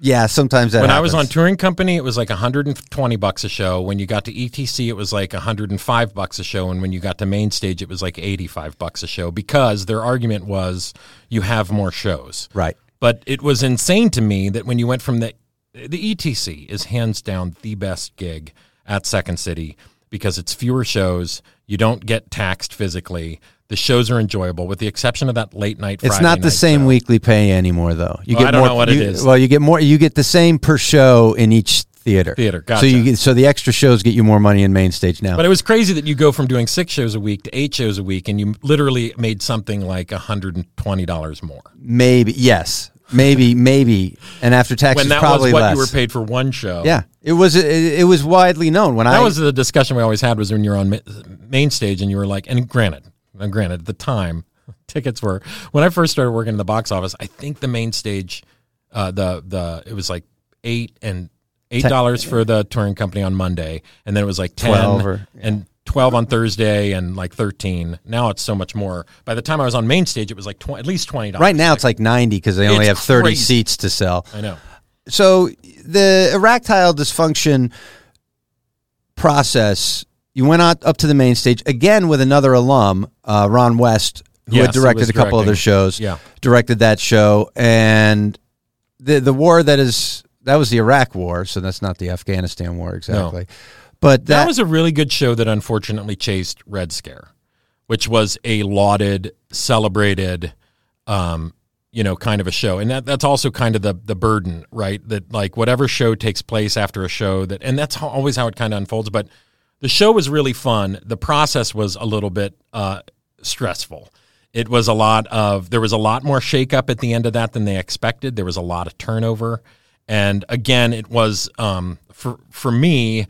S1: yeah, sometimes that
S2: when I was on touring company, it was like 120 bucks a show. When you got to ETC, it was like 105 bucks a show, and when you got to main stage, it was like 85 bucks a show because their argument was you have more shows.
S1: Right.
S2: But it was insane to me that when you went from the the ETC is hands down the best gig at Second City because it's fewer shows. You don't get taxed physically. The shows are enjoyable, with the exception of that late night.
S1: It's not the same
S2: show.
S1: weekly pay anymore, though. You oh,
S2: Well, I don't
S1: more,
S2: know what it
S1: you-
S2: is.
S1: Well, you get more. You get the same per show in each theater.
S2: Theater,
S1: So
S2: gotcha.
S1: you get, so the extra shows get you more money in main stage now.
S2: But it was crazy that you go from doing six shows a week to eight shows a week, and you literally made something like hundred and twenty dollars more.
S1: Maybe yes, maybe maybe, and after taxes
S2: When that
S1: probably
S2: was what
S1: less.
S2: you were paid for one show.
S1: Yeah, it was it, it was widely known when
S2: that
S1: I
S2: was the discussion we always had was when you're on ma- main stage and you were like, and granted, and granted, at the time, tickets were when I first started working in the box office. I think the main stage, uh, the the it was like eight and eight dollars for the touring company on Monday, and then it was like ten
S1: 12 or-
S2: and twelve on Thursday, and like thirteen. Now it's so much more. By the time I was on main stage, it was like tw- at least twenty dollars.
S1: right now it's like ninety because they only have thirty
S2: crazy.
S1: seats to sell.
S2: I know.
S1: So the erectile dysfunction process. You went out up to the main stage again with another alum, uh, Ron West, who
S2: Yes,
S1: had directed a couple
S2: directing.
S1: other shows.
S2: Yeah.
S1: directed that show, and the the war that is that was the Iraq War, so that's not the Afghanistan War exactly. But
S2: That,
S1: that,
S2: was a really good show that unfortunately chased Red Scare, which was a lauded, celebrated, um, you know, kind of a show. And that, that's also kind of the the burden, right? That like whatever show takes place after a show that, and that's how, always how it kind of unfolds. But the show was really fun. The process was a little bit uh, stressful. It was a lot of there was a lot more shakeup at the end of that than they expected. There was a lot of turnover, And again, it was um, for for me.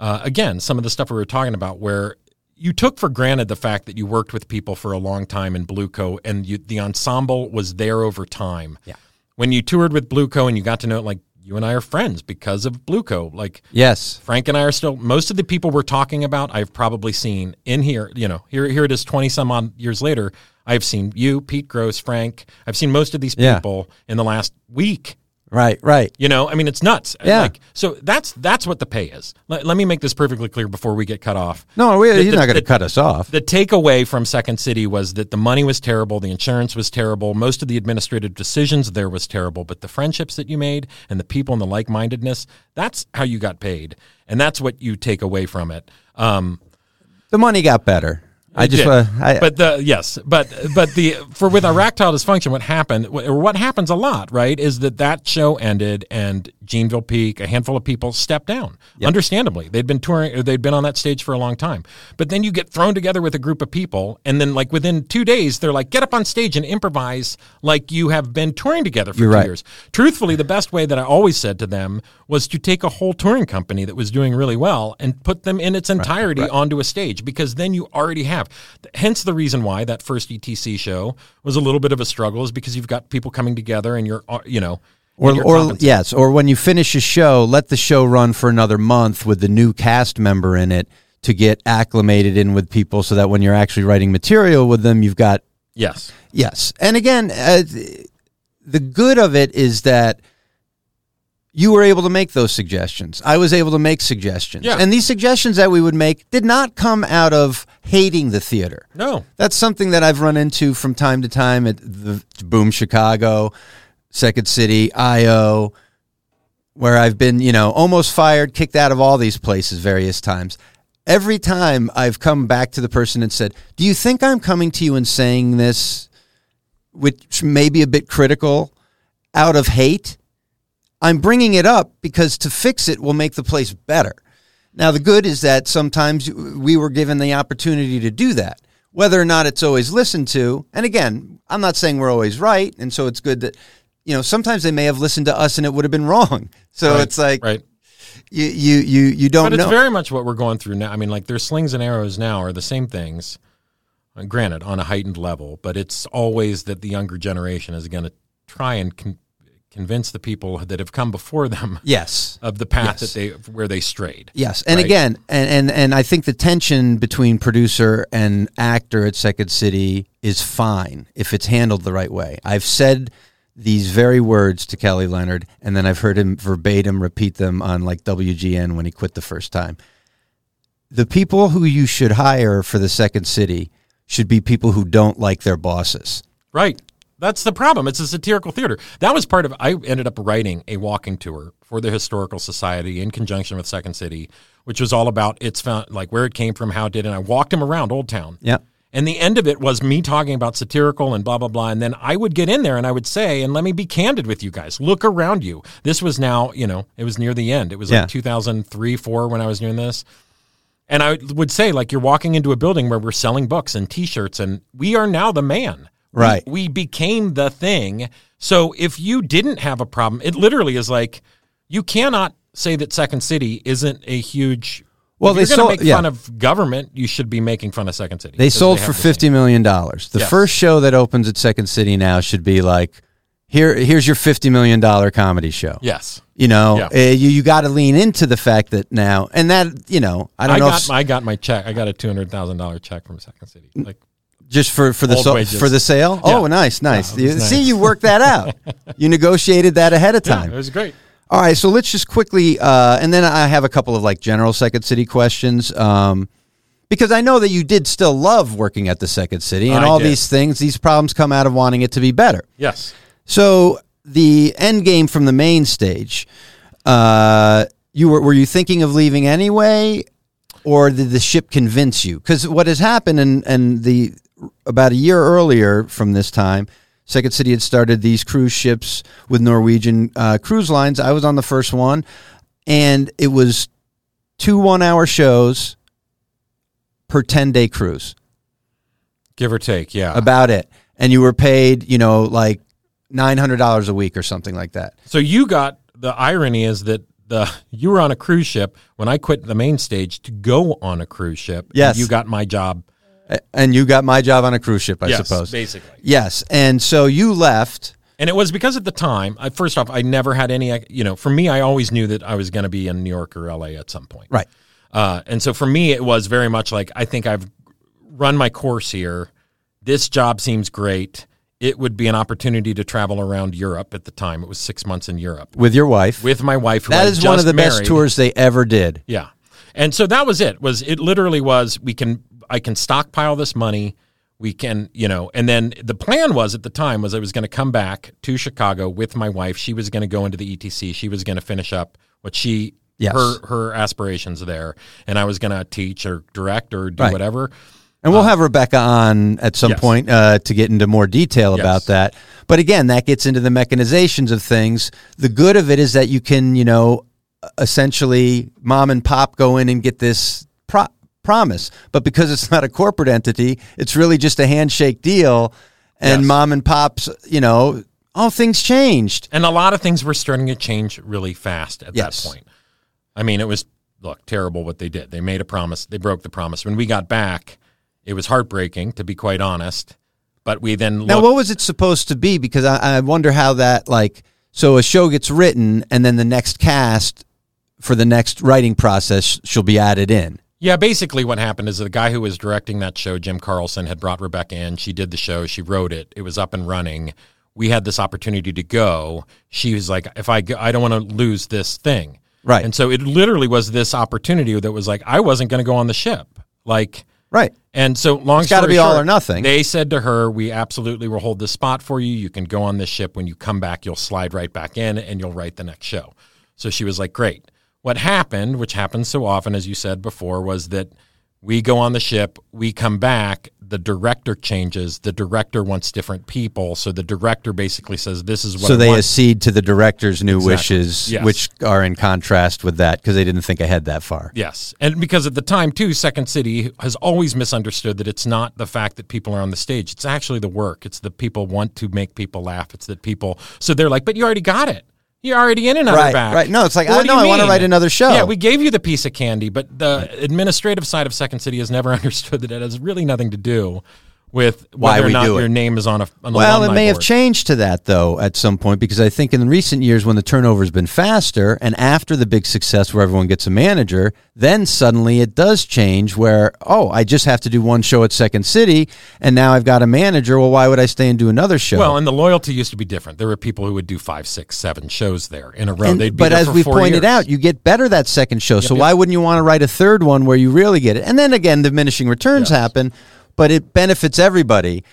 S2: Uh, again, some of the stuff we were talking about, where you took for granted the fact that you worked with people for a long time in Blueco, and you, the ensemble was there over time.
S1: Yeah.
S2: When you toured with Blueco and you got to know it, like you and I are friends because of Blueco. Like
S1: Yes.
S2: Frank and I are still most of the people we're talking about. I've probably seen in here. You know, here here it is, twenty some odd years later. I've seen you, Pete Grosz, Frank. I've seen most of these
S1: Yeah.
S2: people in the last week.
S1: Right, right.
S2: You know, I mean, it's nuts.
S1: Yeah.
S2: Like, so that's that's what the pay is. Let, let me make this perfectly clear before we get cut off.
S1: No, we,
S2: The-
S1: he's
S2: the-
S1: not going to cut us off.
S2: The takeaway from Second City was that the money was terrible, the insurance was terrible, most of the administrative decisions there was terrible, but the friendships that you made and the people and the like mindedness, that's how you got paid. And that's what you take away from it. Um,
S1: The money got better. I just, uh, I,
S2: but the yes, but but the for with erectile dysfunction, what happened or what happens a lot, right, is that that show ended and Jean Villepique, a handful of people stepped down. Understandably, they'd been touring, or they'd been on that stage for a long time. But then you get thrown together with a group of people, and then like within two days, they're like, get up on stage and improvise like you have been touring together for
S1: You're
S2: two
S1: right.
S2: years. Truthfully, the best way that I always said to them was to take a whole touring company that was doing really well and put them in its entirety onto a stage because then you already have. Hence the reason why that first ETC show was a little bit of a struggle is because you've got people coming together and you're, uh, you know,
S1: or, or yes, or when you finish a show, let the show run for another month with the new cast member in it to get acclimated in with people, so that when you're actually writing material with them, you've got
S2: Yes.
S1: yes. And again, uh, the good of it is that you were able to make those suggestions. I was able to make suggestions,
S2: Yeah.
S1: and these suggestions that we would make did not come out of hating the theater.
S2: No.
S1: That's something that I've run into from time to time at the Boom Chicago, Second City, IO, where I've been, you know, almost fired, kicked out of all these places various times. Every time I've come back to the person and said, Do you think I'm coming to you and saying this, which may be a bit critical, out of hate? I'm bringing it up because to fix it will make the place better. Now, the good is that sometimes we were given the opportunity to do that. Whether or not it's always listened to, and again, I'm not saying we're always right, and so it's good that, you know, sometimes they may have listened to us and it would have been wrong. So
S2: Right,
S1: it's like
S2: right.
S1: you you you you don't know.
S2: But it's
S1: know.
S2: very much what we're going through now. I mean, like their slings and arrows now are the same things, uh, granted, on a heightened level, but it's always that the younger generation is going to try and con- convince the people that have come before them
S1: yes.
S2: of the path
S1: Yes.
S2: that they where they strayed.
S1: Yes, and
S2: Right.
S1: again, and, and and I think the tension between producer and actor at Second City is fine if it's handled the right way. I've said these very words to Kelly Leonard, and then I've heard him verbatim repeat them on like WGN when he quit the first time. The people who you should hire for the Second City should be people who don't like their bosses.
S2: Right. That's the problem. It's a satirical theater. That was part of. I ended up writing a walking tour for the Historical Society in conjunction with Second City, which was all about its found, like where it came from, how it did, and I walked him around Old Town.
S1: Yeah.
S2: And the end of it was me talking about satirical and blah blah blah. And then I would get in there and I would say, and let me be candid with you guys. Look around you. This was now, you know, it was near the end. It was
S1: Yeah.
S2: like 2003, four when I was doing this. And I would say, like, you're walking into a building where we're selling books and T-shirts, and we are now the man. We-
S1: Right.
S2: We, became the thing. So if you didn't have a problem, it literally is like you cannot say that Second City isn't a huge.
S1: Well,
S2: if
S1: they
S2: you're
S1: sold-
S2: going to make
S1: yeah.
S2: fun of government. You should be making fun of Second City.
S1: They sold
S2: have
S1: for fifty million dollars. The
S2: Yes.
S1: first show that opens at Second City now should be like, here, here's your fifty million dollar comedy show.
S2: Yes,
S1: You know,
S2: Yeah.
S1: uh, you you got to lean into the fact that now, and that you know, I don't
S2: I
S1: know,
S2: got
S1: if,
S2: I got my check. I got a two hundred thousand dollar check from Second City. Like
S1: just for for the
S2: Old
S1: so,
S2: wages.
S1: for the sale.
S2: Yeah.
S1: Oh, nice, nice.
S2: Yeah, it was
S1: See,
S2: nice.
S1: you worked that out. you negotiated that ahead of time.
S2: it was great.
S1: All right, so let's just quickly, uh, and then I have a couple of like general Second City questions. Um, because I know that you did still love working at the Second City, and
S2: I
S1: all
S2: did.
S1: these things, these problems come out of wanting it to be better.
S2: Yes.
S1: So the end game from the main stage, uh, you were were you thinking of leaving anyway, or did the ship convince you? Because what has happened, and and the about a year earlier from this time, Second City had started these cruise ships with Norwegian uh, cruise lines. I was on the first one, and it was two one hour shows per ten day cruise
S2: Give or take. Yeah.
S1: about it, and you were paid, you know, like nine hundred dollars a week or something like that.
S2: So you got the irony is that the you were on a cruise ship when I quit the main stage to go on a cruise ship. and
S1: Yes.
S2: you got my job.
S1: And you got my job on a cruise ship, I
S2: Yes,
S1: suppose.
S2: basically.
S1: Yes. And so you left.
S2: And it was because at the time, I, first off, I never had any. You know, for me, I always knew that I was going to be in New York or LA at some point.
S1: Right.
S2: Uh, and so for me, it was very much like I think I've run my course here. This job seems great. It would be an opportunity to travel around Europe at the time. It was six months in Europe
S1: With your wife.
S2: with my wife. Who
S1: that is one of the best tours they ever did.
S2: Yeah. And so that was it. Was it literally was we can I can stockpile this money. We can, you know, and then the plan was at the time was I was going to come back to Chicago with my wife. She was going to go into the ETC. She was going to finish up what she
S1: Yes.
S2: her her aspirations there, and I was going to teach or direct or do
S1: Right.
S2: whatever.
S1: And we'll have Rebecca on at some
S2: Uh, Yes.
S1: point uh, to get into more detail
S2: Yes.
S1: about that. But again, that gets into the mechanizations of things. The good of it is that you can, you know, essentially mom and pop go in and get this pro- promise. But because it's not a corporate entity, it's really just a handshake deal. And
S2: Yes.
S1: mom and pops, you know, all things changed.
S2: And a lot of things were starting to change really fast at
S1: Yes.
S2: that point. I mean, it was look terrible what they did. They made a promise. They broke the promise. When we got back, it was heartbreaking to be quite honest. But we then
S1: Now, what was it supposed to be? Because I, I wonder how that like so a show gets written and then the next cast for the next writing process she'll be added in.
S2: Yeah, basically what happened is the guy who was directing that show, Jim Carlson, had brought Rebecca in. She did the show, she wrote it, it was up and running. We had this opportunity to go. She was like, if I go, I don't want to lose this thing.
S1: Right.
S2: And so it literally was this opportunity that was like, I wasn't going to go on the ship. Like,
S1: Right.
S2: and so long
S1: It's gotta
S2: story
S1: be all or nothing.
S2: They said to her, "We absolutely will hold this spot for you. You can go on this ship. When you come back, you'll slide right back in, and you'll write the next show." So she was like, "Great." What happened, which happens so often, as you said before, was that we go on the ship, we come back, the director changes. The director wants different people, so the director basically says, "This is what."
S1: So
S2: I
S1: they
S2: want.
S1: accede to the director's new
S2: Exactly.
S1: wishes,
S2: Yes.
S1: which are in contrast with that because they didn't think ahead that far.
S2: Yes. And because at the time, too, Second City has always misunderstood that it's not the fact that people are on the stage. It's actually the work. It's that people want to make people laugh. It's that people, so they're like, but you already got it. You're already in another
S1: Right,
S2: back.
S1: right. No, it's like,
S2: Well,
S1: I know, I wanna write another show.
S2: Yeah, we gave you the piece of candy, but the administrative side of Second City has never understood that it has really nothing to do with
S1: Why we
S2: or not
S1: do it.
S2: your name is on a on
S1: Well, it may have changed to that though at some point because I think in recent years when the turnover has been faster and after the big success where everyone gets a manager, then suddenly it does change where oh I just have to do one show at Second City and now I've got a manager. Well, why would I stay and do another show?
S2: Well, and the loyalty used to be different. There were people who would do five, six, seven shows there in a row.
S1: And-
S2: They'd be
S1: but as we pointed
S2: years.
S1: out, you get better that second show. so
S2: yep.
S1: why wouldn't you want to write a third one where you really get it? And then again, diminishing returns
S2: Yes.
S1: happen, but it benefits everybody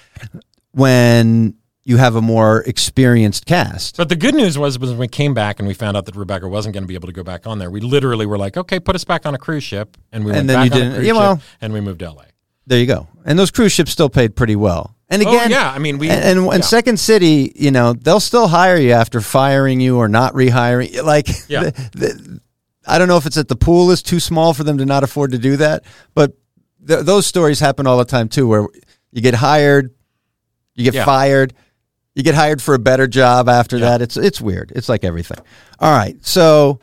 S1: when you have a more experienced cast.
S2: But the good news was, was when we came back and we found out that Rebecca wasn't going to be able to go back on there. We literally were like, okay, put us back on a cruise ship, and we
S1: And
S2: went
S1: then
S2: back
S1: you
S2: on
S1: didn't-
S2: a cruise
S1: yeah, well-
S2: ship, and we moved to LA.
S1: There you go. And those cruise ships still paid pretty well. And
S2: Oh,
S1: again,
S2: yeah, I mean, we-
S1: and, and, and. Second City, you know, they'll still hire you after firing you or not rehiring. Like,
S2: Yeah.
S1: the- the- I don't know if it's that the pool is too small for them to not afford to do that, but th- those stories happen all the time too, where you get hired, you get
S2: Yeah.
S1: fired, you get hired for a better job after
S2: Yeah.
S1: that. It's it's weird. It's like everything. All right, so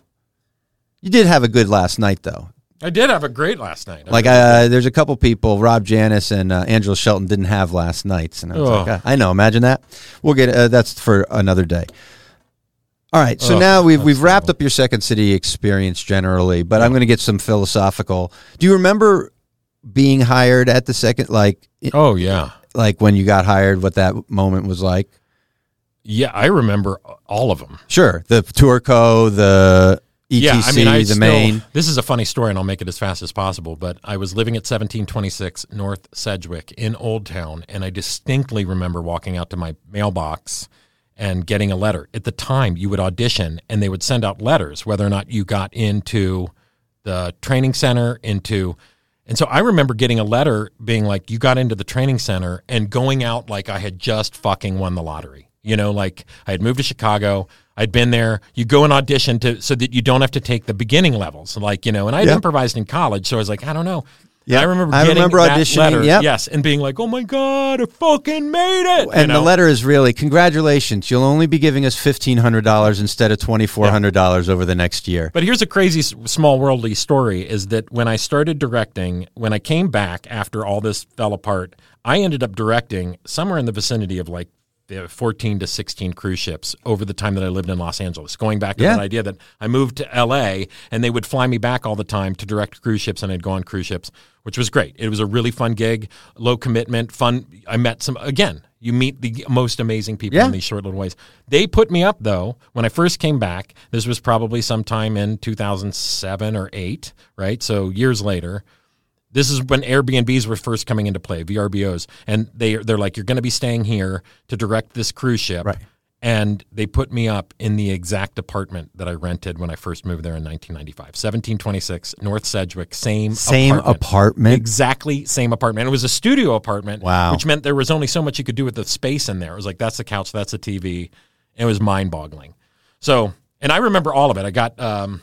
S1: you did have a good last night though.
S2: I did have a great last night. I
S1: Like uh, there's a couple people, Rob Janas and uh, Angela Shelton didn't have last nights, and I was like. "Ah, I know. Imagine that. We'll get uh, that's for another day. All right, so
S2: Ugh,
S1: now we've we've wrapped up your second city experience generally, but I'm going to get some philosophical. Do you remember being hired at the second, like
S2: oh yeah,
S1: like when you got hired? What that moment was like?
S2: yeah. I remember all of them.
S1: Sure, the Tourco, the ETC,
S2: yeah, I mean, I
S1: the
S2: still,
S1: main.
S2: This is a funny story, and I'll make it as fast as possible. But I was living at 1726 North Sedgwick in Old Town, and I distinctly remember walking out to my mailbox and getting a letter. At the time, you would audition, and they would send out letters whether or not you got into the training center, into. And so I remember getting a letter being like, you got into the training center and going out like I had just fucking won the lottery. You know, like I had moved to Chicago. I'd been there. You go and audition to so that you don't have to take the beginning levels. Like, you know, and I'd
S1: Yeah.
S2: improvised in college. So I was like, I don't know.
S1: Yeah,
S2: I remember.
S1: I
S2: getting
S1: remember auditioning,
S2: Letter,
S1: yep.
S2: yes, and being like, "Oh my god, I fucking made it!" you
S1: And the letter is really congratulations. You'll only be giving us fifteen hundred dollars instead of twenty four hundred dollars over the next year.
S2: But here's a crazy small worldly story is that when I started directing, when I came back after all this fell apart, I ended up directing somewhere in the vicinity of like 14 to 16 cruise ships over the time that I lived in Los Angeles. Going back to
S1: Yeah.
S2: that idea that I moved to LA and they would fly me back all the time to direct cruise ships and I'd go on cruise ships, which was great. It was a really fun gig, low commitment, fun. I met some again, you meet the most amazing people
S1: Yeah.
S2: in these short little ways. They put me up though when I first came back. This was probably sometime in 2007 or 8, right? So years later. This is when Airbnbs were first coming into play, VRBOs, and they they're like, you're going to be staying here to direct this cruise ship,
S1: Right.
S2: And they put me up in the exact apartment that I rented when I first moved there in 1995, 1726 North Sedgwick, same
S1: Same apartment?
S2: exactly same apartment. It was a studio apartment,
S1: Wow.
S2: which meant there was only so much you could do with the space in there. It was like that's the couch, that's the TV. It was mind boggling. So, and I remember all of it. I got. Um,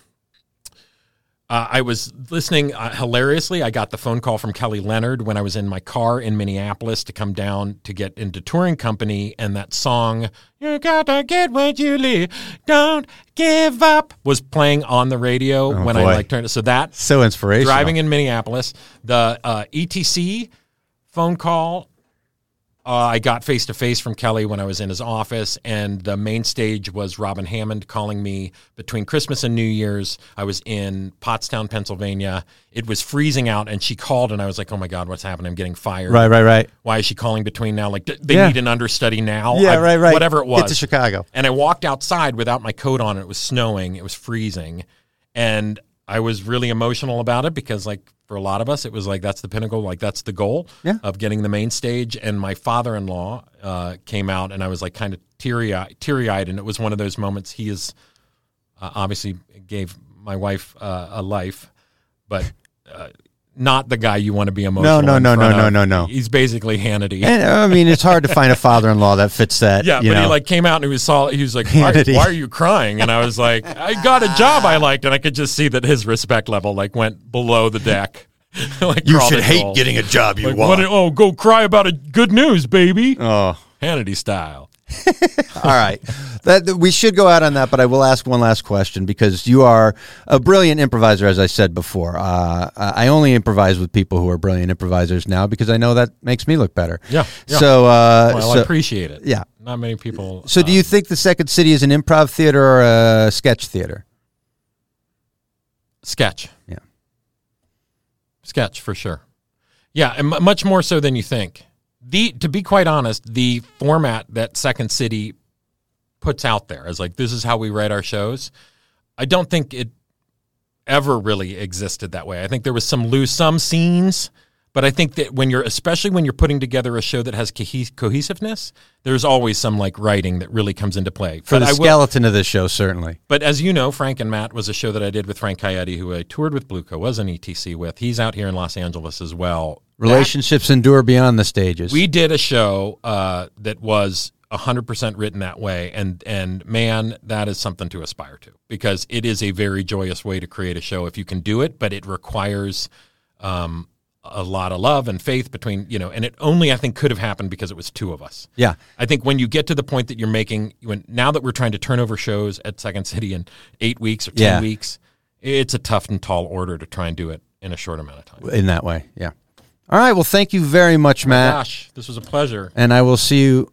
S2: uh, I was listening uh, hilariously. I got the phone call from Kelly Leonard when I was in my car in Minneapolis to come down to get into touring company, and that song "You Gotta Get What You Live, Don't Give Up" was playing on the radio when I like turned. It. So that
S1: So inspirational.
S2: driving in Minneapolis, the uh, ETC phone call. Uh, I got face to face from Kelly when I was in his office, and the main stage was Robin Hammond calling me between Christmas and New Year's. I was in Pottstown, Pennsylvania. It was freezing out, and she called, and I was like, "Oh my God, what's happening? I'm getting fired.
S1: Right, right, right.
S2: Why is she calling between now? Like, they
S1: Yeah.
S2: need an understudy now.
S1: Yeah,
S2: I-
S1: right, right.
S2: Whatever it was.
S1: Get to Chicago.
S2: And I walked outside without my coat on. It was snowing. It was freezing. And I was really emotional about it because, like, for a lot of us, it was like that's the pinnacle, like that's the goal
S1: Yeah.
S2: of getting the main stage. And my father in law uh, came out, and I was like kind of teary teary eyed. And it was one of those moments. He is uh, obviously gave my wife uh, a life, but. Uh, not the guy you want to be emotional.
S1: no, no,
S2: front
S1: no, no, no, no.
S2: He's basically Hannity.
S1: And I mean, it's hard to find a father-in-law that fits that.
S2: Yeah, but
S1: know.
S2: he like came out and he was saw he was like, why, why are you crying? And I was like, I got a job I liked, and I could just see that his respect level like went below the deck. like
S1: you should hate getting a job you
S2: Like,
S1: want.
S2: what, oh, go cry about a good news, baby.
S1: oh,
S2: Hannity style.
S1: all right. That we should go out on that, but I will ask one last question because you are a brilliant improviser, as I said before. Uh, I only improvise with people who are brilliant improvisers now because I know that makes me look better.
S2: Yeah, yeah.
S1: So, uh,
S2: Well, I appreciate it.
S1: yeah.
S2: Not many people.
S1: So, do
S2: uh,
S1: you think the Second City is an improv theater or a sketch theater?
S2: sketch?
S1: Yeah.
S2: sketch for sure. Yeah, and mu- much more so than you think. The to be quite honest, the format that Second City puts out there is like this is how we write our shows. I don't think it ever really existed that way. I think there was some loose some scenes, but I think that when you're especially when you're putting together a show that has cohes- cohesiveness, there's always some like writing that really comes into play.
S1: For
S2: But
S1: the
S2: I will-
S1: skeleton of this show, certainly.
S2: but as you know, Frank and Matt was a show that I did with Frank Caeti, who I toured with Blueco, was an ETC with. He's out here in Los Angeles as well.
S1: Relationships endure beyond the stages.
S2: We did a show uh, that was 100% written that way. And, and man, that is something to aspire to because it is a very joyous way to create a show if you can do it, but it requires um, a lot of love and faith between, you know, and it only, I think, could have happened because it was two of us.
S1: yeah.
S2: I think when you get to the point that you're making, when now that we're trying to turn over shows at Second City in eight weeks or ten
S1: Yeah.
S2: weeks, it's a tough and tall order to try and do it in a short amount of time.
S1: In that way, yeah. All right. Well, thank you very much, Matt.
S2: Gosh, this was a pleasure.
S1: and I will see you.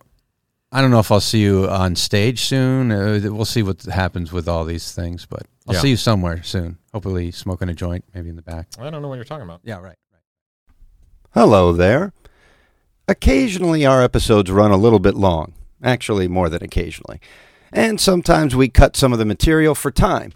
S1: I don't know if I'll see you on stage soon. Uh, we'll see what happens with all these things, but I'll
S2: Yeah.
S1: see you somewhere soon. Hopefully, smoking a joint, maybe in the back.
S2: I don't know what you're talking about.
S1: Yeah, right. Hello there. Occasionally, our episodes run a little bit long. Actually, more than occasionally. And sometimes we cut some of the material for time.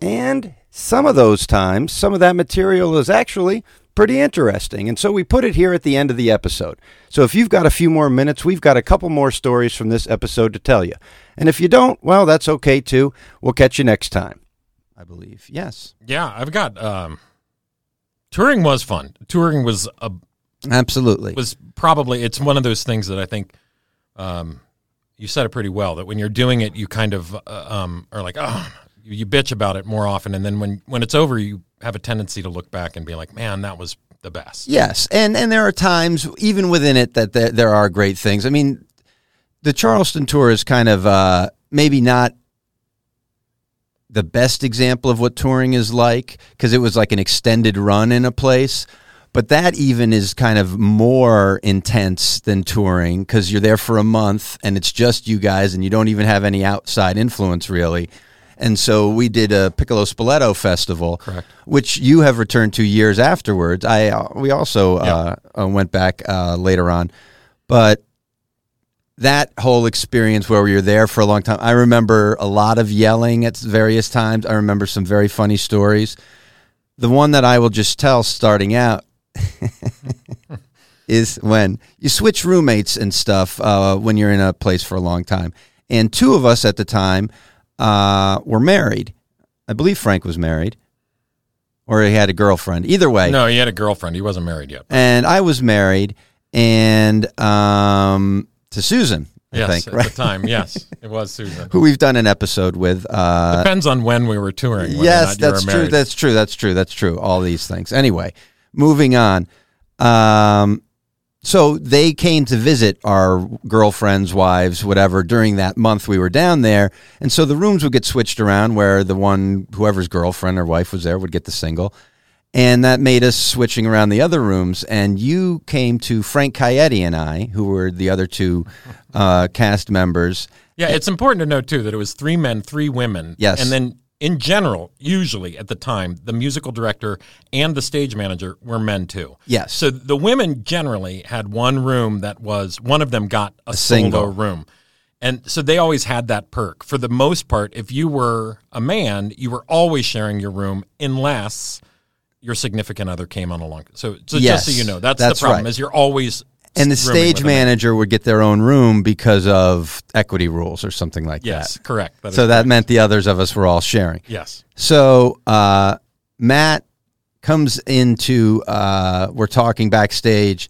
S1: And some of those times, some of that material is actually pretty interesting. And so we put it here at the end of the episode. So if you've got a few more minutes, we've got a couple more stories from this episode to tell you. And if you don't, well, that's okay too. We'll catch you next time. I believe. Yes.
S2: Yeah, I've got um, touring was fun. Touring was a
S1: Absolutely.
S2: was probably it's one of those things that I think um, you said it pretty well that when you're doing it, you kind of uh, um, are like, oh, you, you bitch about it more often, and then when when it's over, you have a tendency to look back and be like, man, that was the best.
S1: Yes, and and there are times even within it that there, there are great things. I mean, the Charleston tour is kind of uh, maybe not the best example of what touring is like because it was like an extended run in a place. But that even is kind of more intense than touring because you're there for a month and it's just you guys and you don't even have any outside influence really. And so we did a Piccolo Spoleto festival,
S2: Correct.
S1: which you have returned to years afterwards. I uh, we also uh, uh, went back uh, later on, but that whole experience where we were there for a long time. I remember a lot of yelling at various times. I remember some very funny stories. The one that I will just tell starting out is when you switch roommates and stuff uh, when you're in a place for a long time. And two of us at the time uh, were married. I believe Frank was married, or he had a girlfriend. Either way,
S2: No, he had a girlfriend. He wasn't married yet.
S1: and I was married, and um, to Susan, I
S2: Yes,
S1: think,
S2: at
S1: right?
S2: the time. Yes, it was Susan.
S1: Who we've done an episode with. Uh,
S2: Depends on when we were touring.
S1: yes, that's true. That's true. That's true. That's true. All these things. Anyway, moving on. Um, so they came to visit our girlfriends, wives, whatever, during that month we were down there. And so the rooms would get switched around where the one, whoever's girlfriend or wife was there, would get the single. And that made us switching around the other rooms. And you came to Frank Caeti and I, who were the other two uh, cast members.
S2: Yeah, it's important to note too that it was three men, three women.
S1: Yes.
S2: And then in general, usually at the time, the musical director and the stage manager were men too.
S1: Yes.
S2: So the women generally had one room that was one of them got a,
S1: single.
S2: solo room. And so they always had that perk. For the most part, if you were a man, you were always sharing your room unless your significant other came on along. So, so
S1: Yes,
S2: just so you know, that's,
S1: that's
S2: the problem
S1: right.
S2: is you're always
S1: And the stage
S2: with a man.
S1: manager would get their own room because of equity rules or something like
S2: Yes,
S1: that.
S2: correct. That
S1: So that
S2: correct.
S1: meant the others of us were all sharing.
S2: yes.
S1: So uh, Matt comes into, uh, we're talking backstage,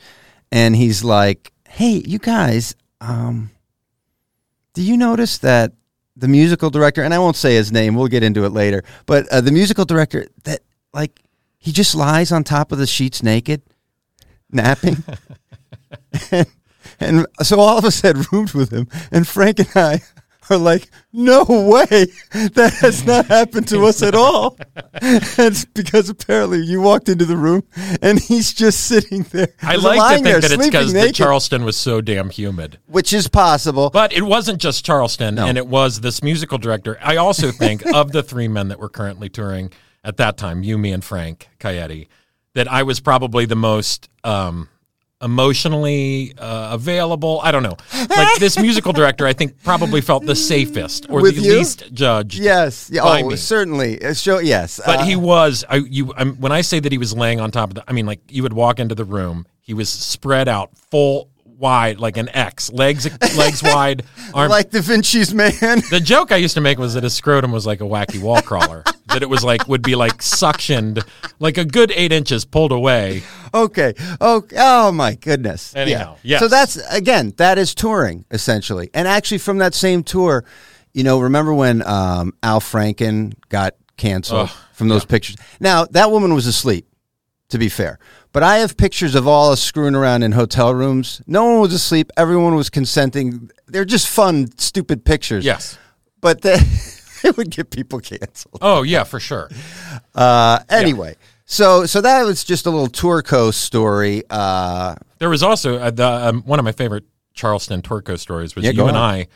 S1: and he's like, "Hey, you guys, um, do you notice that the musical director, and I won't say his name, we'll get into it later, but uh, the musical director that like he just lies on top of the sheets naked, napping." and, and so all of us had rooms with him, and Frank and I are like, no way, that has not happened to us at all. It's because apparently you walked into the room and he's just sitting there.
S2: I like to think
S1: there,
S2: that it's because the Charleston was so damn humid.
S1: which is possible.
S2: But it wasn't just Charleston, and it was this musical director. I also think of the three men that were currently touring at that time, you, me, and Frank Caeti, that I was probably the most um, emotionally uh, available. I don't know. Like this musical director, I think probably felt the safest or
S1: With
S2: the
S1: you?
S2: least judged.
S1: yes, yeah, oh,
S2: me.
S1: certainly. Uh, Show yes,
S2: But
S1: Uh,
S2: he was. I you. I'm, when I say that he was laying on top of the, I mean like you would walk into the room. He was spread out, full wide, like an X, legs legs wide, arms.
S1: like Da Vinci's man.
S2: the joke I used to make was that his scrotum was like a wacky wall crawler. that it was like would be like suctioned, like a good eight inches pulled away.
S1: okay. Oh, oh my goodness.
S2: Anyhow,
S1: yeah.
S2: yes.
S1: So that's again, that is touring essentially, and actually from that same tour, you know, remember when um, Al Franken got canceled
S2: Ugh,
S1: from those pictures? Now that woman was asleep. To be fair, but I have pictures of all us screwing around in hotel rooms. No one was asleep. Everyone was consenting. They're just fun, stupid pictures.
S2: Yes.
S1: but they, they would get people canceled.
S2: Oh yeah, for sure.
S1: Uh, anyway, so so that was just a little Tourco story. Uh,
S2: There was also uh, the, um, one of my favorite Charleston Tourco stories was
S1: Yeah,
S2: you and
S1: on.
S2: I,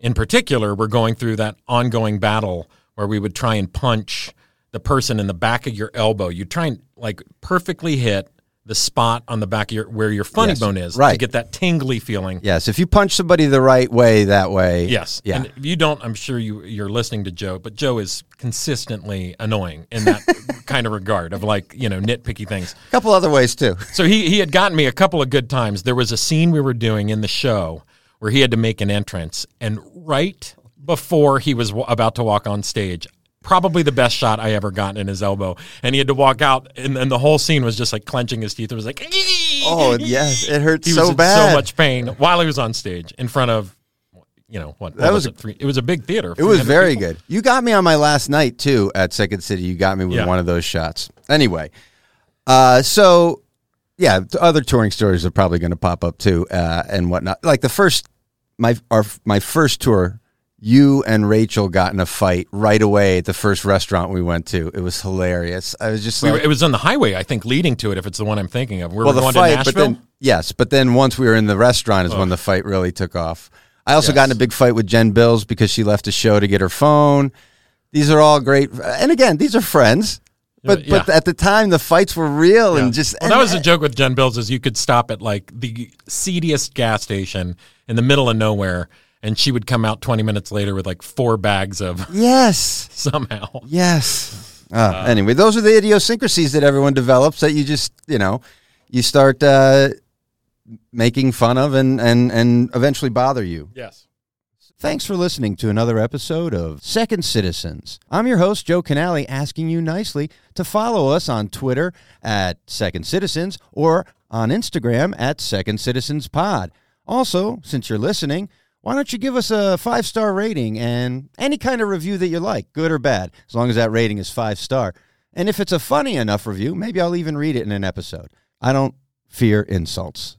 S2: in particular, were going through that ongoing battle where we would try and punch the person in the back of your elbow. You'd try and like perfectly hit the spot on the back of your where your funny
S1: Yes,
S2: bone is
S1: right.
S2: to get that tingly feeling.
S1: yes, if you punch somebody the right way, that way.
S2: Yes.
S1: Yeah.
S2: And if you don't, I'm sure you you're listening to Joe, but Joe is consistently annoying in that kind of regard of like, you know, nitpicky things.
S1: a couple other ways too.
S2: So he he had gotten me a couple of good times. There was a scene we were doing in the show where he had to make an entrance, and right before he was w- about to walk on stage, probably the best shot I ever got in his elbow, and he had to walk out, and, and the whole scene was just like clenching his teeth. It was like,
S1: Oh yes, it hurts so bad.
S2: so much pain while he was on stage in front of, you know, what, what
S1: That
S2: was,
S1: was
S2: it? Three, it was a big theater.
S1: It was very
S2: people.
S1: good. You got me on my last night too at Second City. You got me with
S2: Yeah.
S1: one of those shots. Anyway, uh, so yeah, other touring stories are probably going to pop up too, uh, and whatnot. Like the first, my our my first tour, you and Rachel got in a fight right away at the first restaurant we went to. It was hilarious. I was just
S2: We
S1: like,
S2: were, it was on the highway, I think, leading to it. If it's the one I'm thinking of, we
S1: well,
S2: were
S1: the
S2: going
S1: fight,
S2: to
S1: but
S2: Nashville.
S1: then yes, but then once we were in the restaurant is when the fight really took off. I also got in a big fight with Jen Bills because she left a show to get her phone. These are all great, and again, these are friends. But
S2: Yeah.
S1: but at the time, the fights were real and just
S2: well,
S1: and-
S2: that was a joke with Jen Bills is you could stop at like the seediest gas station in the middle of nowhere, and she would come out 20 minutes later with like four bags of
S1: yes.
S2: somehow.
S1: Yes. Uh, anyway, those are the idiosyncrasies that everyone develops that you just, you know, you start uh, making fun of and, and, and eventually bother you.
S2: Yes.
S1: Thanks for listening to another episode of Second Citizens. I'm your host, Joe Canale, asking you nicely to follow us on Twitter at Second Citizens or on Instagram at Second Citizens Pod. Also, since you're listening, why don't you give us a five star rating and any kind of review that you like, good or bad, as long as that rating is five star. And if it's a funny enough review, maybe I'll even read it in an episode. I don't fear insults.